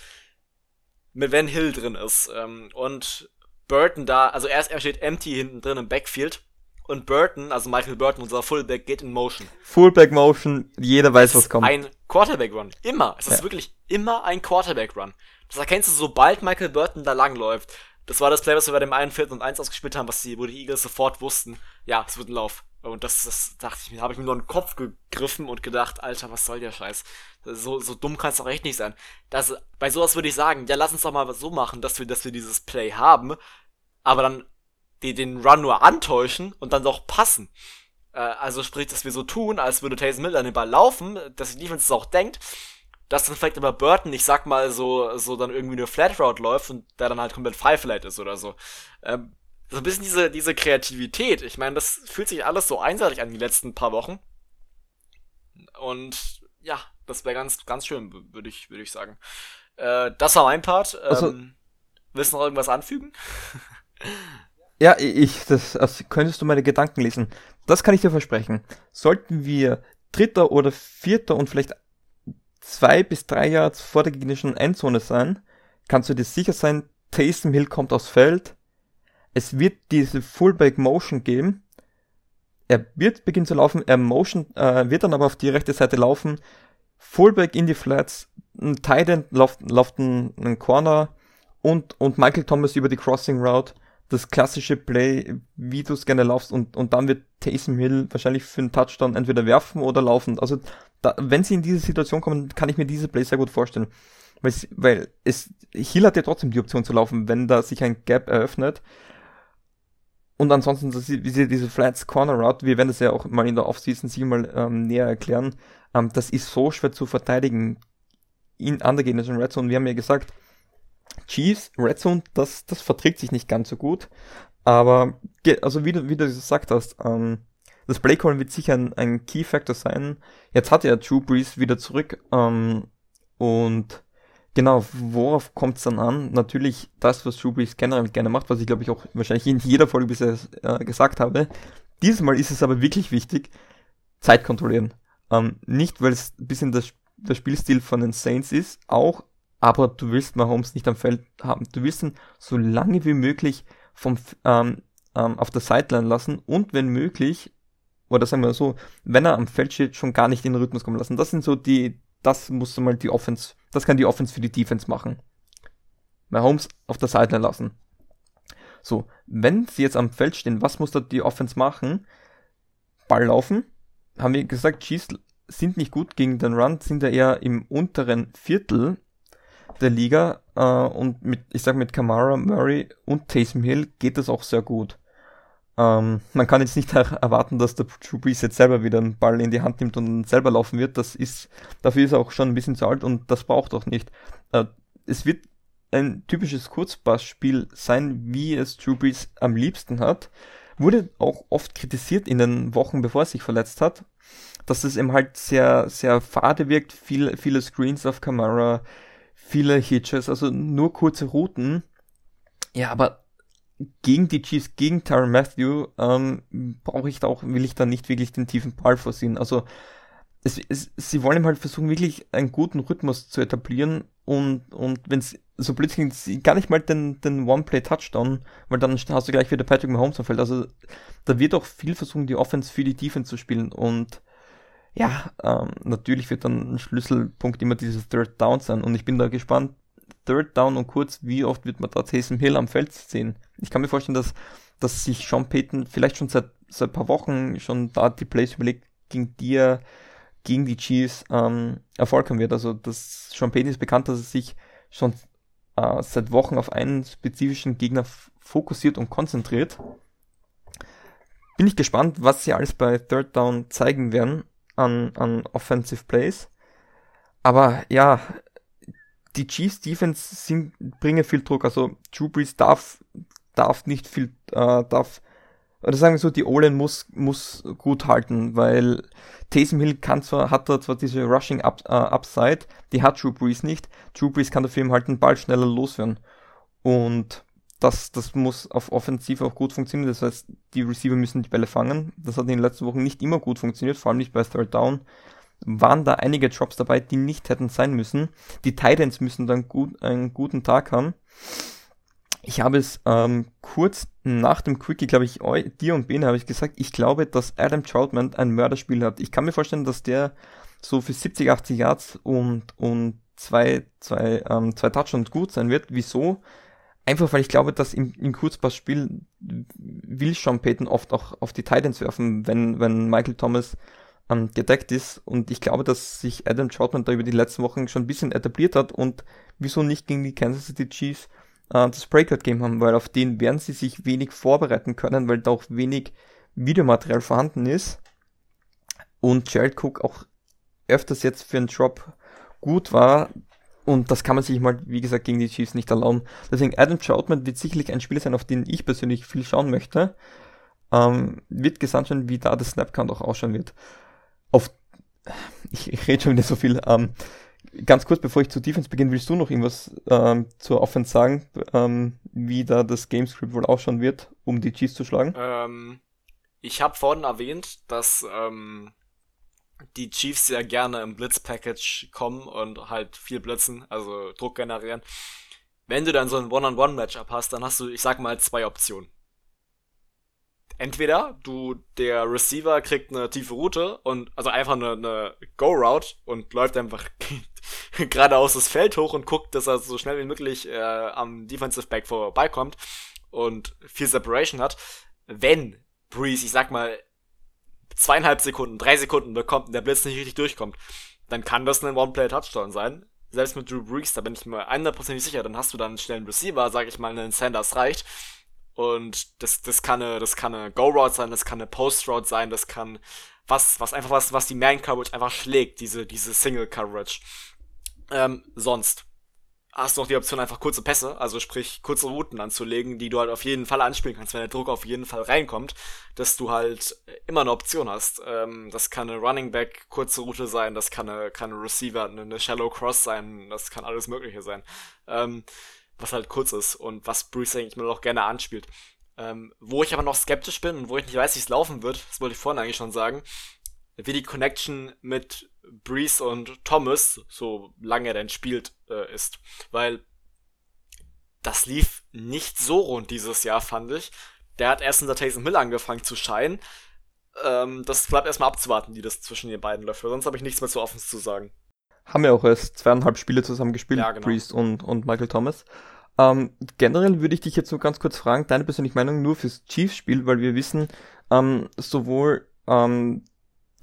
mit Van Hill drin ist ähm, und Burton da, also erst er steht empty hinten drin im Backfield und Burton, also Michael Burton, unser Fullback, geht in Motion. Fullback Motion, jeder weiß, was kommt. Ein Quarterback-Run. Immer. Es ist ja. wirklich immer ein Quarterback-Run. Das erkennst du, sobald Michael Burton da langläuft. Das war das Play, was wir bei dem einen Viertel und eins ausgespielt haben, was die, wo die Eagles sofort wussten, ja, es wird ein Lauf. Und das, das dachte ich mir, habe ich mir nur den Kopf gegriffen und gedacht, Alter, was soll der Scheiß? So, so dumm kann es doch echt nicht sein. Das, bei sowas würde ich sagen, ja, lass uns doch mal so machen, dass wir, dass wir dieses Play haben, aber dann die den Run nur antäuschen und dann doch passen. Äh, also sprich, dass wir so tun, als würde Taysom Miller an den Ball laufen, dass die Defense es auch denkt, dass dann vielleicht aber Burton, ich sag mal, so, so dann irgendwie eine Flat Route läuft und der dann halt komplett Flat ist oder so. Ähm, so ein bisschen diese, diese Kreativität. Ich meine, das fühlt sich alles so einseitig an die letzten paar Wochen. Und ja, das wäre ganz, ganz schön, würde ich, würde ich sagen. Äh, das war mein Part. Also ähm, also, willst du noch irgendwas anfügen? Ja, ich, das, das könntest du meine Gedanken lesen. Das kann ich dir versprechen. Sollten wir Dritter oder Vierter und vielleicht zwei bis drei Yards vor der gegnerischen Endzone sein, kannst du dir sicher sein, Taysom Hill kommt aufs Feld. Es wird diese Fullback Motion geben. Er wird beginnen zu laufen, er Motion, äh, wird dann aber auf die rechte Seite laufen. Fullback in die Flats, ein Tight End läuft, läuft ein, ein Corner und, und Michael Thomas über die Crossing Route. Das klassische Play, wie du es gerne laufst und, und dann wird Taysom Hill wahrscheinlich für einen Touchdown entweder werfen oder laufen. Also da, wenn sie in diese Situation kommen, kann ich mir diese Play sehr gut vorstellen. Weil, weil es, Hill hat ja trotzdem die Option zu laufen, wenn da sich ein Gap eröffnet. Und ansonsten, wie sie diese Flats Corner Route, wir werden das ja auch mal in der Offseason sich mal ähm, näher erklären, ähm, das ist so schwer zu verteidigen in an der gegnerischen Red Zone. Wir haben ja gesagt, Chiefs, Red Zone, das, das verträgt sich nicht ganz so gut. Aber, also wie du, wie du gesagt hast, ähm, das Playcalling wird sicher ein, ein Key Factor sein. Jetzt hat ja Drew Brees wieder zurück ähm, und genau, worauf kommt es dann an? Natürlich das, was Drew Brees generell gerne macht, was ich glaube ich auch wahrscheinlich in jeder Folge bisher äh, gesagt habe. Dieses Mal ist es aber wirklich wichtig, Zeit kontrollieren. Ähm, nicht, weil es ein bisschen das, der Spielstil von den Saints ist, auch, aber du willst Mahomes nicht am Feld haben. Du willst ihn so lange wie möglich vom, ähm, ähm, auf der Sideline lassen und wenn möglich oder sagen wir so, wenn er am Feld steht, schon gar nicht in den Rhythmus kommen lassen. Das sind so die, das muss mal die Offense, das kann die Offense für die Defense machen. Mahomes auf der Seite lassen. So, wenn sie jetzt am Feld stehen, was muss da die Offense machen? Ball laufen. Haben wir gesagt, Chiefs sind nicht gut gegen den Run, sind ja eher im unteren Viertel der Liga äh, und mit, ich sag mit Kamara, Murray und Taysom Hill geht das auch sehr gut. Ähm, man kann jetzt nicht erwarten, dass der Drew Brees jetzt selber wieder einen Ball in die Hand nimmt und selber laufen wird. Das ist, dafür ist er auch schon ein bisschen zu alt und das braucht auch nicht. Äh, es wird ein typisches Kurzpassspiel sein, wie es Drew Brees am liebsten hat. Wurde auch oft kritisiert in den Wochen, bevor er sich verletzt hat, dass es eben halt sehr, sehr fade wirkt, viele, viele Screens auf Camera, viele Hitches, also nur kurze Routen. Ja, aber gegen die Chiefs, gegen Tyron Matthew, ähm, brauche ich da auch, will ich da nicht wirklich den tiefen Ball vorsehen. Also es, es, sie wollen halt versuchen, wirklich einen guten Rhythmus zu etablieren und, und wenn es so plötzlich gar nicht mal den, den One-Play-Touchdown, weil dann hast du gleich wieder Patrick Mahomes am Feld. Also da wird auch viel versuchen, die Offense für die Defense zu spielen und ja, ähm, natürlich wird dann ein Schlüsselpunkt immer dieses Third Down sein und ich bin da gespannt, Third Down und kurz, wie oft wird man da Taysom Hill am Feld sehen? Ich kann mir vorstellen, dass, dass sich Sean Payton vielleicht schon seit, seit ein paar Wochen schon da die Plays überlegt, gegen die er gegen die Chiefs ähm, Erfolg haben wird. Also das Sean Payton ist bekannt, dass er sich schon äh, seit Wochen auf einen spezifischen Gegner fokussiert und konzentriert. Bin ich gespannt, was sie alles bei Third Down zeigen werden an, an Offensive Plays. Aber ja, die Chiefs Defense sind, bringen viel Druck. Also Drew Brees darf, darf nicht viel, äh, darf, oder sagen wir so, die O-Line muss, muss gut halten, weil Taysom Hill kann zwar, hat da zwar diese Rushing Up, äh, Upside, die hat Drew Brees nicht. Drew Brees kann dafür eben halt den Ball schneller loswerden. Und das, das muss auf Offensiv auch gut funktionieren. Das heißt, die Receiver müssen die Bälle fangen. Das hat in den letzten Wochen nicht immer gut funktioniert, vor allem nicht bei Third Down waren da einige Drops dabei, die nicht hätten sein müssen. Die Titans müssen dann gut, einen guten Tag haben. Ich habe es ähm, kurz nach dem Quickie, glaube ich, dir und Bene habe ich gesagt, ich glaube, dass Adam Troutman ein Mörderspiel hat. Ich kann mir vorstellen, dass der so für 70, 80 Yards und, und zwei, zwei, ähm, zwei Touchdowns gut sein wird. Wieso? Einfach weil ich glaube, dass im, im Kurzpassspiel will Sean Payton oft auch auf die Titans werfen, wenn, wenn Michael Thomas ähm, gedeckt ist. Und ich glaube, dass sich Adam Troutman da über die letzten Wochen schon ein bisschen etabliert hat und wieso nicht gegen die Kansas City Chiefs äh, das Breakout Game haben, weil auf den werden sie sich wenig vorbereiten können, weil da auch wenig Videomaterial vorhanden ist. Und Jared Cook auch öfters jetzt für einen Drop gut war. Und das kann man sich mal, wie gesagt, gegen die Chiefs nicht erlauben. Deswegen Adam Troutman wird sicherlich ein Spieler sein, auf den ich persönlich viel schauen möchte. Ähm, wird gesandt sein, wie da das Snapcount auch ausschauen wird auf, ich, ich rede schon wieder so viel, ähm, ganz kurz, bevor ich zu Defense beginne, willst du noch irgendwas ähm, zur Offense sagen, ähm, wie da das Gamescript wohl ausschauen wird, um die Chiefs zu schlagen? Ähm, ich habe vorhin erwähnt, dass ähm, die Chiefs sehr gerne im Blitz-Package kommen und halt viel blitzen, also Druck generieren. Wenn du dann so ein One-on-One-Matchup hast, dann hast du, ich sag mal, zwei Optionen. Entweder du, der Receiver kriegt eine tiefe Route und, also einfach eine, eine Go-Route und läuft einfach geradeaus das Feld hoch und guckt, dass er so schnell wie möglich äh, am Defensive Back vorbeikommt und viel Separation hat. Wenn Breeze, ich sag mal, zweieinhalb Sekunden, drei Sekunden bekommt und der Blitz nicht richtig durchkommt, dann kann das ein One-Play-Touchdown sein. Selbst mit Drew Brees, da bin ich mir 100% sicher, dann hast du dann einen schnellen Receiver, sag ich mal, einen Sanders reicht. Und das, kann eine, das kann eine Go-Route sein, das kann eine Post-Route sein, das kann was, was einfach was, was die Man-Coverage einfach schlägt, diese, diese Single-Coverage. Ähm, sonst hast du noch die Option, einfach kurze Pässe, also sprich kurze Routen anzulegen, die du halt auf jeden Fall anspielen kannst, wenn der Druck auf jeden Fall reinkommt, dass du halt immer eine Option hast. Ähm, das kann eine Running Back kurze Route sein, das kann eine, kann eine Receiver, eine, eine Shallow Cross sein, das kann alles Mögliche sein. Ähm, was halt kurz ist und was Bruce eigentlich nur noch gerne anspielt. Ähm, wo ich aber noch skeptisch bin und wo ich nicht weiß, wie es laufen wird, das wollte ich vorhin eigentlich schon sagen, wie die Connection mit Breeze und Thomas, so lange er denn spielt, äh, ist. Weil das lief nicht so rund dieses Jahr, fand ich. Der hat erst in der Taysom Hill angefangen zu scheinen. Ähm, das bleibt erstmal abzuwarten, wie das zwischen den beiden läuft. Sonst habe ich nichts mehr zu offen zu sagen. Haben ja auch erst zweieinhalb Spiele zusammen gespielt, ja, genau. Priest und, und Michael Thomas. Ähm, generell würde ich dich jetzt nur ganz kurz fragen, deine persönliche Meinung nur fürs Chiefs-Spiel, weil wir wissen, ähm, sowohl ähm,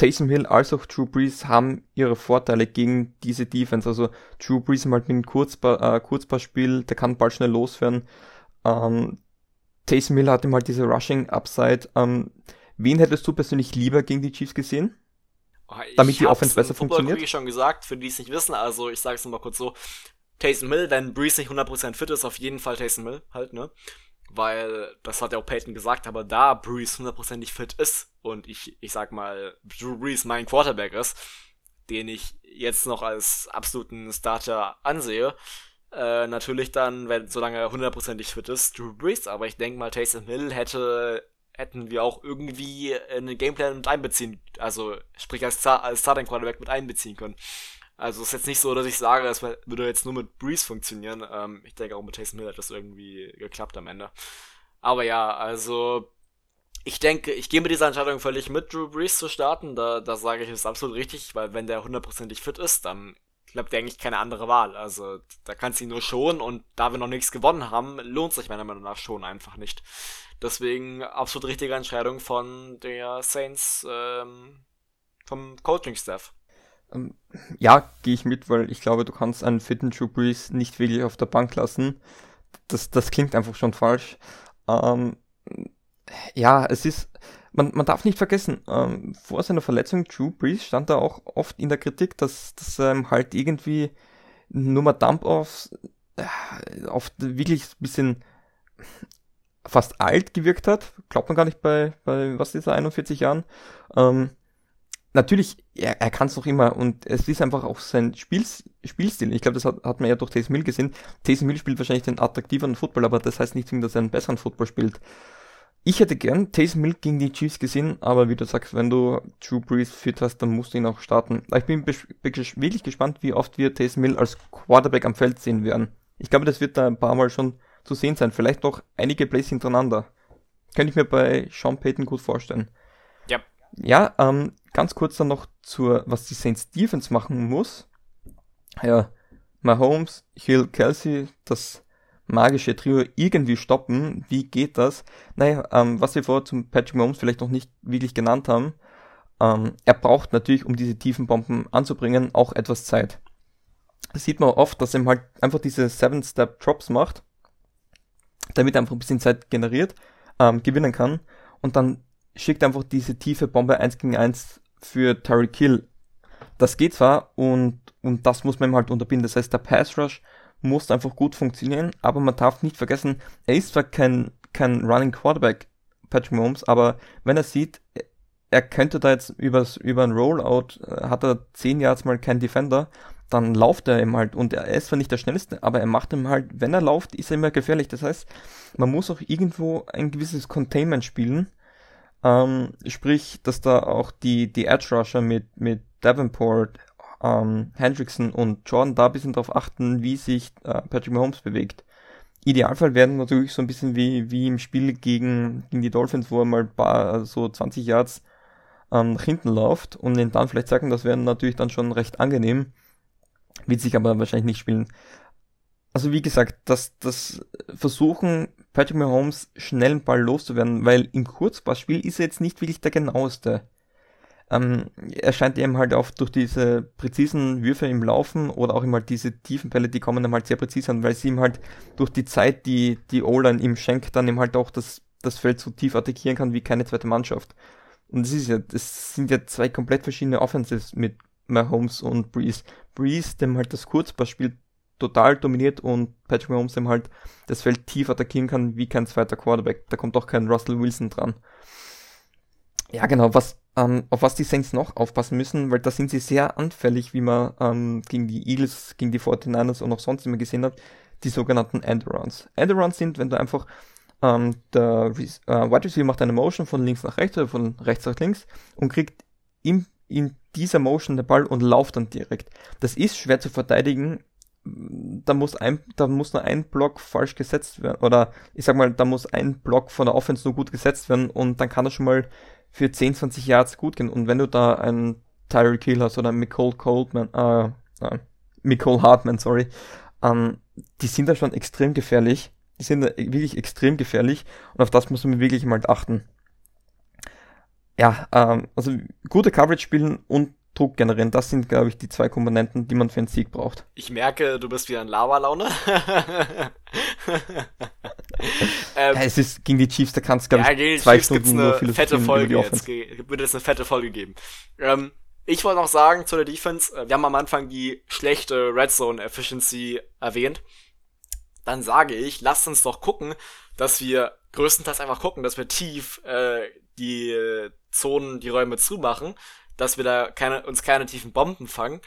Taysom Hill als auch Drew Brees haben ihre Vorteile gegen diese Defense. Also Drew Brees halt mit einem Kurzpa äh, Kurzpassspiel, der kann bald schnell loswerden. Ähm, Taysom Hill hat ihm halt diese Rushing Upside. Ähm, wen hättest du persönlich lieber gegen die Chiefs gesehen? Oh, Damit die Offense besser funktioniert? Ich schon gesagt, für die es nicht wissen, also ich sage es nochmal kurz so. Taysom Hill, wenn Brees nicht 100% fit ist, auf jeden Fall Taysom Hill halt, ne? Weil das hat ja auch Peyton gesagt, aber da Breeze hundertprozentig fit ist und ich, ich sag mal, Drew Brees mein Quarterback ist, den ich jetzt noch als absoluten Starter ansehe, äh, natürlich dann, wenn, solange er hundertprozentig fit ist, Drew Brees, aber ich denke mal, Taysom Hill hätte, hätten wir auch irgendwie in den Gameplan mit einbeziehen, also sprich als, als Starting Quarterback mit einbeziehen können. Also ist jetzt nicht so, dass ich sage, es würde jetzt nur mit Breeze funktionieren. Ähm, ich denke auch mit Taysom Hill hat das irgendwie geklappt am Ende. Aber ja, also ich denke, ich gehe mit dieser Entscheidung völlig mit, Drew Brees zu starten. Da, da sage ich, ist absolut richtig, weil wenn der hundertprozentig fit ist, dann klappt der eigentlich keine andere Wahl. Also da kannst du ihn nur schonen und da wir noch nichts gewonnen haben, lohnt sich meiner Meinung nach schon einfach nicht. Deswegen absolut richtige Entscheidung von der Saints, ähm, vom Coaching-Staff. Ähm, ja, gehe ich mit, weil ich glaube, du kannst einen fitten Drew Brees nicht wirklich auf der Bank lassen. Das, das klingt einfach schon falsch. Ähm, ja, es ist, man, man darf nicht vergessen, ähm, vor seiner Verletzung Drew Brees stand da auch oft in der Kritik, dass, dass ähm, halt irgendwie nur mal Dump-Offs äh, oft wirklich ein bisschen fast alt gewirkt hat. Glaubt man gar nicht bei, bei was ist er, 41 Jahren. Ähm, natürlich, er, er kann es noch immer und es ist einfach auch sein Spiels, Spielstil. Ich glaube, das hat, hat man ja durch Taysom Hill gesehen. Taysom Hill spielt wahrscheinlich den attraktiveren Football, aber das heißt nicht, dass er einen besseren Football spielt. Ich hätte gern Taysom Hill gegen die Chiefs gesehen, aber wie du sagst, wenn du Drew Brees fit hast, dann musst du ihn auch starten. Ich bin wirklich gespannt, wie oft wir Taysom Hill als Quarterback am Feld sehen werden. Ich glaube, das wird da ein paar Mal schon zu sehen sein. Vielleicht noch einige Plays hintereinander. Könnte ich mir bei Sean Payton gut vorstellen. Ja. Ähm, ganz kurz dann noch zur, was die Saints Defense machen muss. Ja, Mahomes, Hill, Kelsey, das magische Trio irgendwie stoppen. Wie geht das? Naja, ähm, was wir vorher zum Patrick Mahomes vielleicht noch nicht wirklich genannt haben, ähm, er braucht natürlich, um diese tiefen Bomben anzubringen, auch etwas Zeit. Das sieht man oft, dass er halt einfach diese Seven-Step-Drops macht, damit er einfach ein bisschen Zeit generiert, ähm, gewinnen kann und dann schickt einfach diese tiefe Bombe 1 gegen 1 für Tyreek Hill. Das geht zwar und, und das muss man ihm halt unterbinden. Das heißt, der Pass Rush muss einfach gut funktionieren, aber man darf nicht vergessen, er ist zwar kein, kein Running Quarterback, Patrick Mahomes, aber wenn er sieht, er könnte da jetzt übers, über ein Rollout, äh, hat er 10 Yards mal kein Defender, dann lauft er ihm halt und er ist zwar nicht der schnellste, aber er macht ihm halt, wenn er läuft, ist er immer gefährlich. Das heißt, man muss auch irgendwo ein gewisses Containment spielen. Ähm, sprich, dass da auch die, die Edge Rusher mit, mit Davenport, ähm, Hendrickson und Jordan da ein bisschen darauf achten, wie sich äh, Patrick Mahomes bewegt. Idealfall werden natürlich so ein bisschen wie, wie im Spiel gegen, gegen die Dolphins, wo er mal paar, so 20 Yards ähm, nach hinten läuft und ihn dann vielleicht sagen, das wäre natürlich dann schon recht angenehm. Wird sich aber wahrscheinlich nicht spielen. Also wie gesagt, das, das Versuchen, Patrick Mahomes schnell einen Ball loszuwerden, weil im Kurzpassspiel ist er jetzt nicht wirklich der genaueste. Ähm, er scheint eben halt auch durch diese präzisen Würfe im Laufen oder auch immer halt diese tiefen Bälle, die kommen dann halt sehr präzise an, weil sie ihm halt durch die Zeit, die die O-Line ihm schenkt, dann eben halt auch das, das Feld so tief attackieren kann wie keine zweite Mannschaft. Und es ist ja, das sind ja zwei komplett verschiedene Offenses mit Mahomes und Breeze. Breeze, dem halt das Kurzpassspiel total dominiert und Patrick Mahomes dem halt das Feld tief attackieren kann wie kein zweiter Quarterback. Da kommt auch kein Russell Wilson dran. Ja, genau, was ähm, auf was die Saints noch aufpassen müssen, weil da sind sie sehr anfällig, wie man ähm, gegen die Eagles, gegen die 49ers und auch sonst immer gesehen hat, die sogenannten Endarounds. Endarounds sind, wenn du einfach ähm, der äh, Wide Receiver macht eine Motion von links nach rechts oder von rechts nach links und kriegt im, in dieser Motion den Ball und lauft dann direkt. Das ist schwer zu verteidigen. Da muss ein, da muss nur ein Block falsch gesetzt werden. Oder ich sag mal, da muss ein Block von der Offense nur gut gesetzt werden und dann kann er schon mal für 10, 20 Yards gut gehen. Und wenn du da einen Tyreek Hill hast oder einen Nicole Coldman, äh, äh, Nicole Hartman, sorry, ähm, die sind da schon extrem gefährlich. Die sind da wirklich extrem gefährlich und auf das muss man wirklich mal achten. Ja, ähm, also gute Coverage spielen und Druck generieren, das sind, glaube ich, die zwei Komponenten, die man für einen Sieg braucht. Ich merke, du bist wieder in Lava-Laune. ähm, ja, es ist gegen die Chiefs, da kannst du, glaube ja, ich, zwei Chiefs Stunden nur eine fette Folge jetzt. Würde es eine fette Folge geben. Ähm, ich wollte noch sagen zu der Defense, äh, wir haben am Anfang die schlechte Red Zone Efficiency erwähnt. Dann sage ich, lasst uns doch gucken, dass wir größtenteils einfach gucken, dass wir tief äh, die äh, Zonen, die Räume zumachen, dass wir da keine, uns keine tiefen Bomben fangen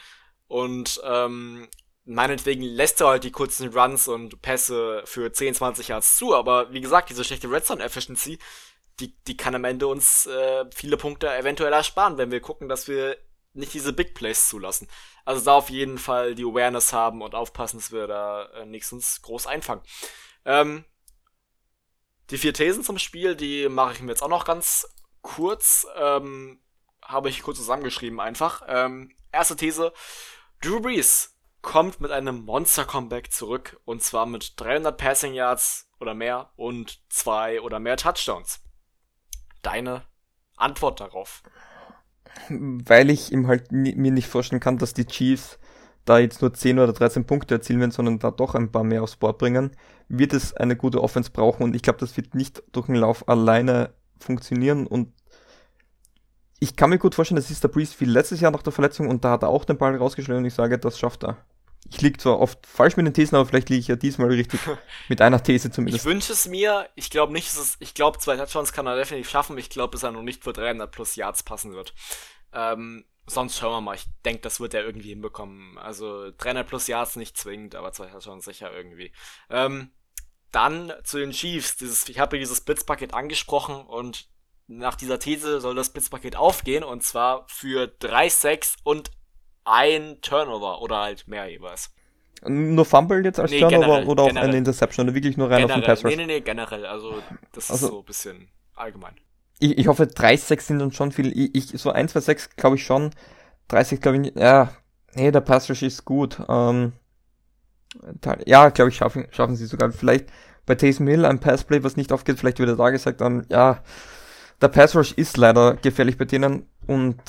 und ähm, meinetwegen lässt er halt die kurzen Runs und Pässe für 10, 20 Yards zu, aber wie gesagt, diese schlechte Redstone Efficiency, die, die kann am Ende uns äh, viele Punkte eventuell ersparen, wenn wir gucken, dass wir nicht diese Big Plays zulassen. Also da auf jeden Fall die Awareness haben und aufpassen, dass wir da äh, nächstens groß einfangen. Ähm, die vier Thesen zum Spiel, die mache ich mir jetzt auch noch ganz kurz. Ähm, Habe ich kurz zusammengeschrieben einfach. Ähm, erste These. Drew Brees kommt mit einem Monster-Comeback zurück und zwar mit 300 Passing Yards oder mehr und zwei oder mehr Touchdowns. Deine Antwort darauf? Weil ich ihm halt mir nicht vorstellen kann, dass die Chiefs da jetzt nur 10 oder 13 Punkte erzielen werden, sondern da doch ein paar mehr aufs Board bringen, wird es eine gute Offense brauchen und ich glaube, das wird nicht durch den Lauf alleine funktionieren und ich kann mir gut vorstellen, das ist der Breeze wie letztes Jahr nach der Verletzung und da hat er auch den Ball rausgeschlagen und ich sage, das schafft er. Ich liege zwar oft falsch mit den Thesen, aber vielleicht liege ich ja diesmal richtig mit einer These zumindest. Ich wünsche es mir. Ich glaube nicht, dass es, ich glaube, zwei Touchdowns kann er definitiv schaffen. Ich glaube, dass er noch nicht für 300 plus Yards passen wird. Ähm, sonst schauen wir mal. Ich denke, das wird er irgendwie hinbekommen. Also 300 plus Yards nicht zwingend, aber zwei Touchdowns sicher irgendwie. Ähm, dann zu den Chiefs. Dieses, ich habe dieses Blitzpaket angesprochen und nach dieser These soll das Blitzpaket aufgehen und zwar für 3 Sacks und ein Turnover oder halt mehr jeweils. Nur Fumble jetzt als nee, Turnover generell, oder auch generell. eine Interception oder wirklich nur rein generell, auf den Pass Rush? Nee, nee, nee, generell. Also, das also, ist so ein bisschen allgemein. Ich, ich hoffe, 30 sind dann schon viel. Ich, ich so 1, 2, 6 glaube ich schon. 30 glaube ich, ja, nee, der Pass Rush ist gut. Ähm, ja, glaube ich, schaffen, schaffen sie sogar. Vielleicht bei Taysom Hill ein Passplay, was nicht aufgeht, vielleicht wird er da gesagt, dann, ja, der Pass Rush ist leider gefährlich bei denen und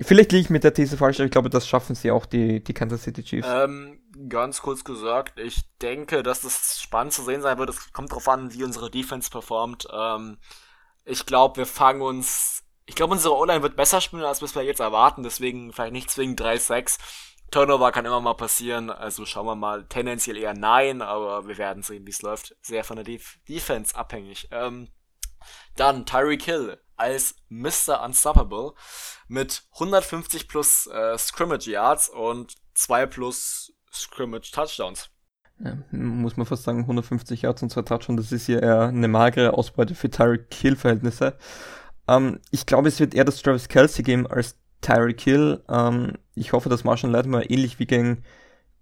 Vielleicht liege ich mit der These falsch, aber ich glaube, das schaffen sie auch, die, die Kansas City Chiefs. Ähm, ganz kurz gesagt, ich denke, dass das spannend zu sehen sein wird. Es kommt darauf an, wie unsere Defense performt. Ähm, ich glaube, wir fangen uns. Ich glaube, unsere O-Line wird besser spielen, als wir jetzt erwarten. Deswegen vielleicht nicht zwingend 3-6. Turnover kann immer mal passieren. Also schauen wir mal. Tendenziell eher nein, aber wir werden sehen, wie es läuft. Sehr von der Def Defense abhängig. Ähm, Dann Tyreek Hill als Mr. Unstoppable mit 150 plus äh, Scrimmage Yards und 2 plus Scrimmage Touchdowns. Ja, muss man fast sagen, 150 Yards und 2 Touchdowns, das ist hier eher eine magere Ausbeute für Tyreek Hill Verhältnisse. Ähm, ich glaube, es wird eher das Travis Kelsey geben als Tyreek Hill. Ähm, ich hoffe, dass Marshall Latimer ähnlich wie gegen,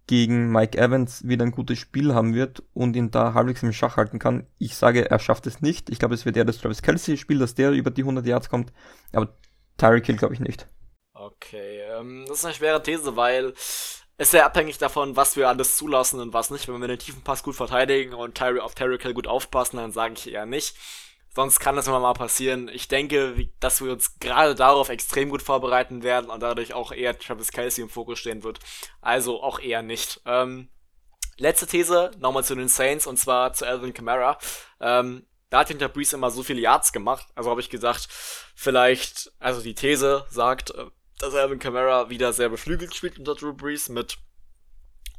gegen Mike Evans wieder ein gutes Spiel haben wird und ihn da halbwegs im Schach halten kann. Ich sage, er schafft es nicht. Ich glaube, es wird eher das Travis Kelsey Spiel, dass der über die 100 Yards kommt. Aber Tyreek Hill glaube ich nicht. Okay, ähm, das ist eine schwere These, weil es sehr abhängig davon, was wir alles zulassen und was nicht. Wenn wir den tiefen Pass gut verteidigen und Tyre auf Tyreek Hill gut aufpassen, dann sage ich eher nicht. Sonst kann das immer mal passieren. Ich denke, dass wir uns gerade darauf extrem gut vorbereiten werden und dadurch auch eher Travis Kelsey im Fokus stehen wird. Also auch eher nicht. Ähm, letzte These, nochmal zu den Saints und zwar zu Alvin Kamara. Ähm, da hat hinter Breeze immer so viele Yards gemacht. Also habe ich gesagt, vielleicht, also die These sagt, äh, dass Alvin Kamara wieder sehr beflügelt spielt unter Drew Brees mit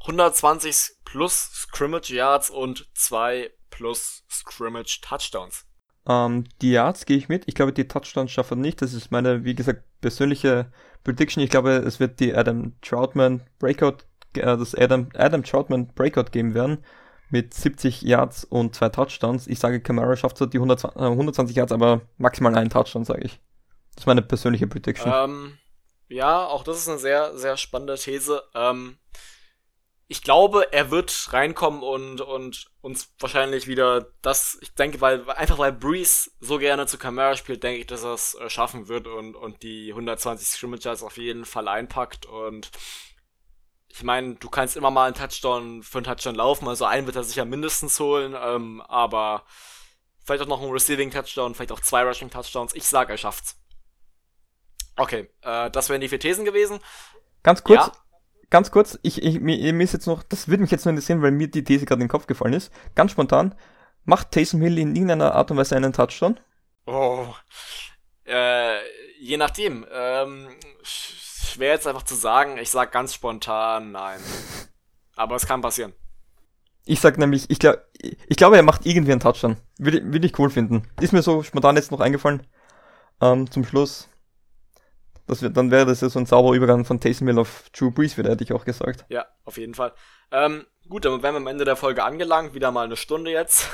120 plus Scrimmage Yards und 2 plus Scrimmage Touchdowns. Ähm, die Yards gehe ich mit. Ich glaube, die Touchdowns schaffen nicht. Das ist meine, wie gesagt, persönliche Prediction. Ich glaube, es wird die Adam Troutman Breakout, äh, das Adam, Adam Troutman Breakout geben werden mit 70 Yards und zwei Touchdowns. Ich sage, Kamara schafft zwar die 120, äh, 120 Yards, aber maximal einen Touchdown, sage ich. Das ist meine persönliche Prediction. Ähm, ja, auch das ist eine sehr, sehr spannende These. Ähm, ich glaube, er wird reinkommen und, und uns wahrscheinlich wieder das, ich denke, weil, einfach weil Breeze so gerne zu Camara spielt, denke ich, dass er es äh, schaffen wird und, und die 120 Scrimmagers auf jeden Fall einpackt und ich meine, du kannst immer mal einen Touchdown für einen Touchdown laufen, also einen wird er sicher mindestens holen, ähm, aber vielleicht auch noch einen Receiving Touchdown, vielleicht auch zwei Rushing Touchdowns. Ich sag, er schafft's. Okay, äh, das wären die vier Thesen gewesen. Ganz kurz, ja? Ganz kurz, ich, ich, mir, mir ist jetzt noch, das würde mich jetzt nur interessieren, weil mir die These gerade in den Kopf gefallen ist. Ganz spontan, macht Taysom Hill in irgendeiner Art und Weise einen Touchdown? Oh, äh, je nachdem. Ähm, schwer jetzt einfach zu sagen. Ich sag ganz spontan nein. Aber es kann passieren. Ich sag nämlich, ich glaube, ich glaube, er macht irgendwie einen Touchdown. Würde, würde ich cool finden. Ist mir so spontan jetzt noch eingefallen. Ähm, zum Schluss. Das wird, dann wäre das ja so ein sauberer Übergang von Taysom Hill auf Drew Brees, wieder hätte ich auch gesagt. Ja, auf jeden Fall. Ähm, gut, dann wären wir am Ende der Folge angelangt. Wieder mal eine Stunde jetzt.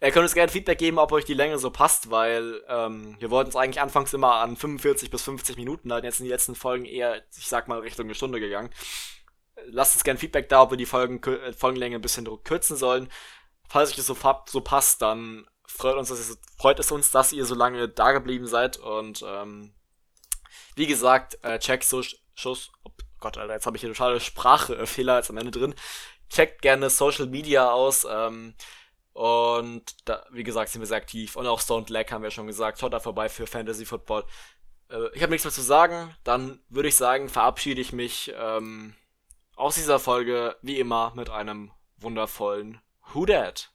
Ihr könnt uns gerne Feedback geben, ob euch die Länge so passt, weil ähm, wir wollten es eigentlich anfangs immer an 45 bis 50 Minuten halten. Jetzt sind die letzten Folgen eher, ich sag mal, Richtung eine Stunde gegangen. Lasst uns gerne Feedback da, ob wir die Folgen, äh, Folgenlänge ein bisschen kürzen sollen. Falls euch das so, so passt, dann freut uns, dass ihr, freut es uns, dass ihr so lange da geblieben seid und ähm, wie gesagt, äh, check so Schuss. Oh Gott, Alter, jetzt habe ich hier totale Sprachfehler jetzt am Ende drin. Checkt gerne Social Media aus. Ähm, und da, wie gesagt, sind wir sehr aktiv. Und auch Stone Lag haben wir schon gesagt. Schaut da vorbei für Fantasy Football. Äh, ich habe nichts mehr zu sagen. Dann würde ich sagen, verabschiede ich mich ähm, aus dieser Folge wie immer mit einem wundervollen Who Dat?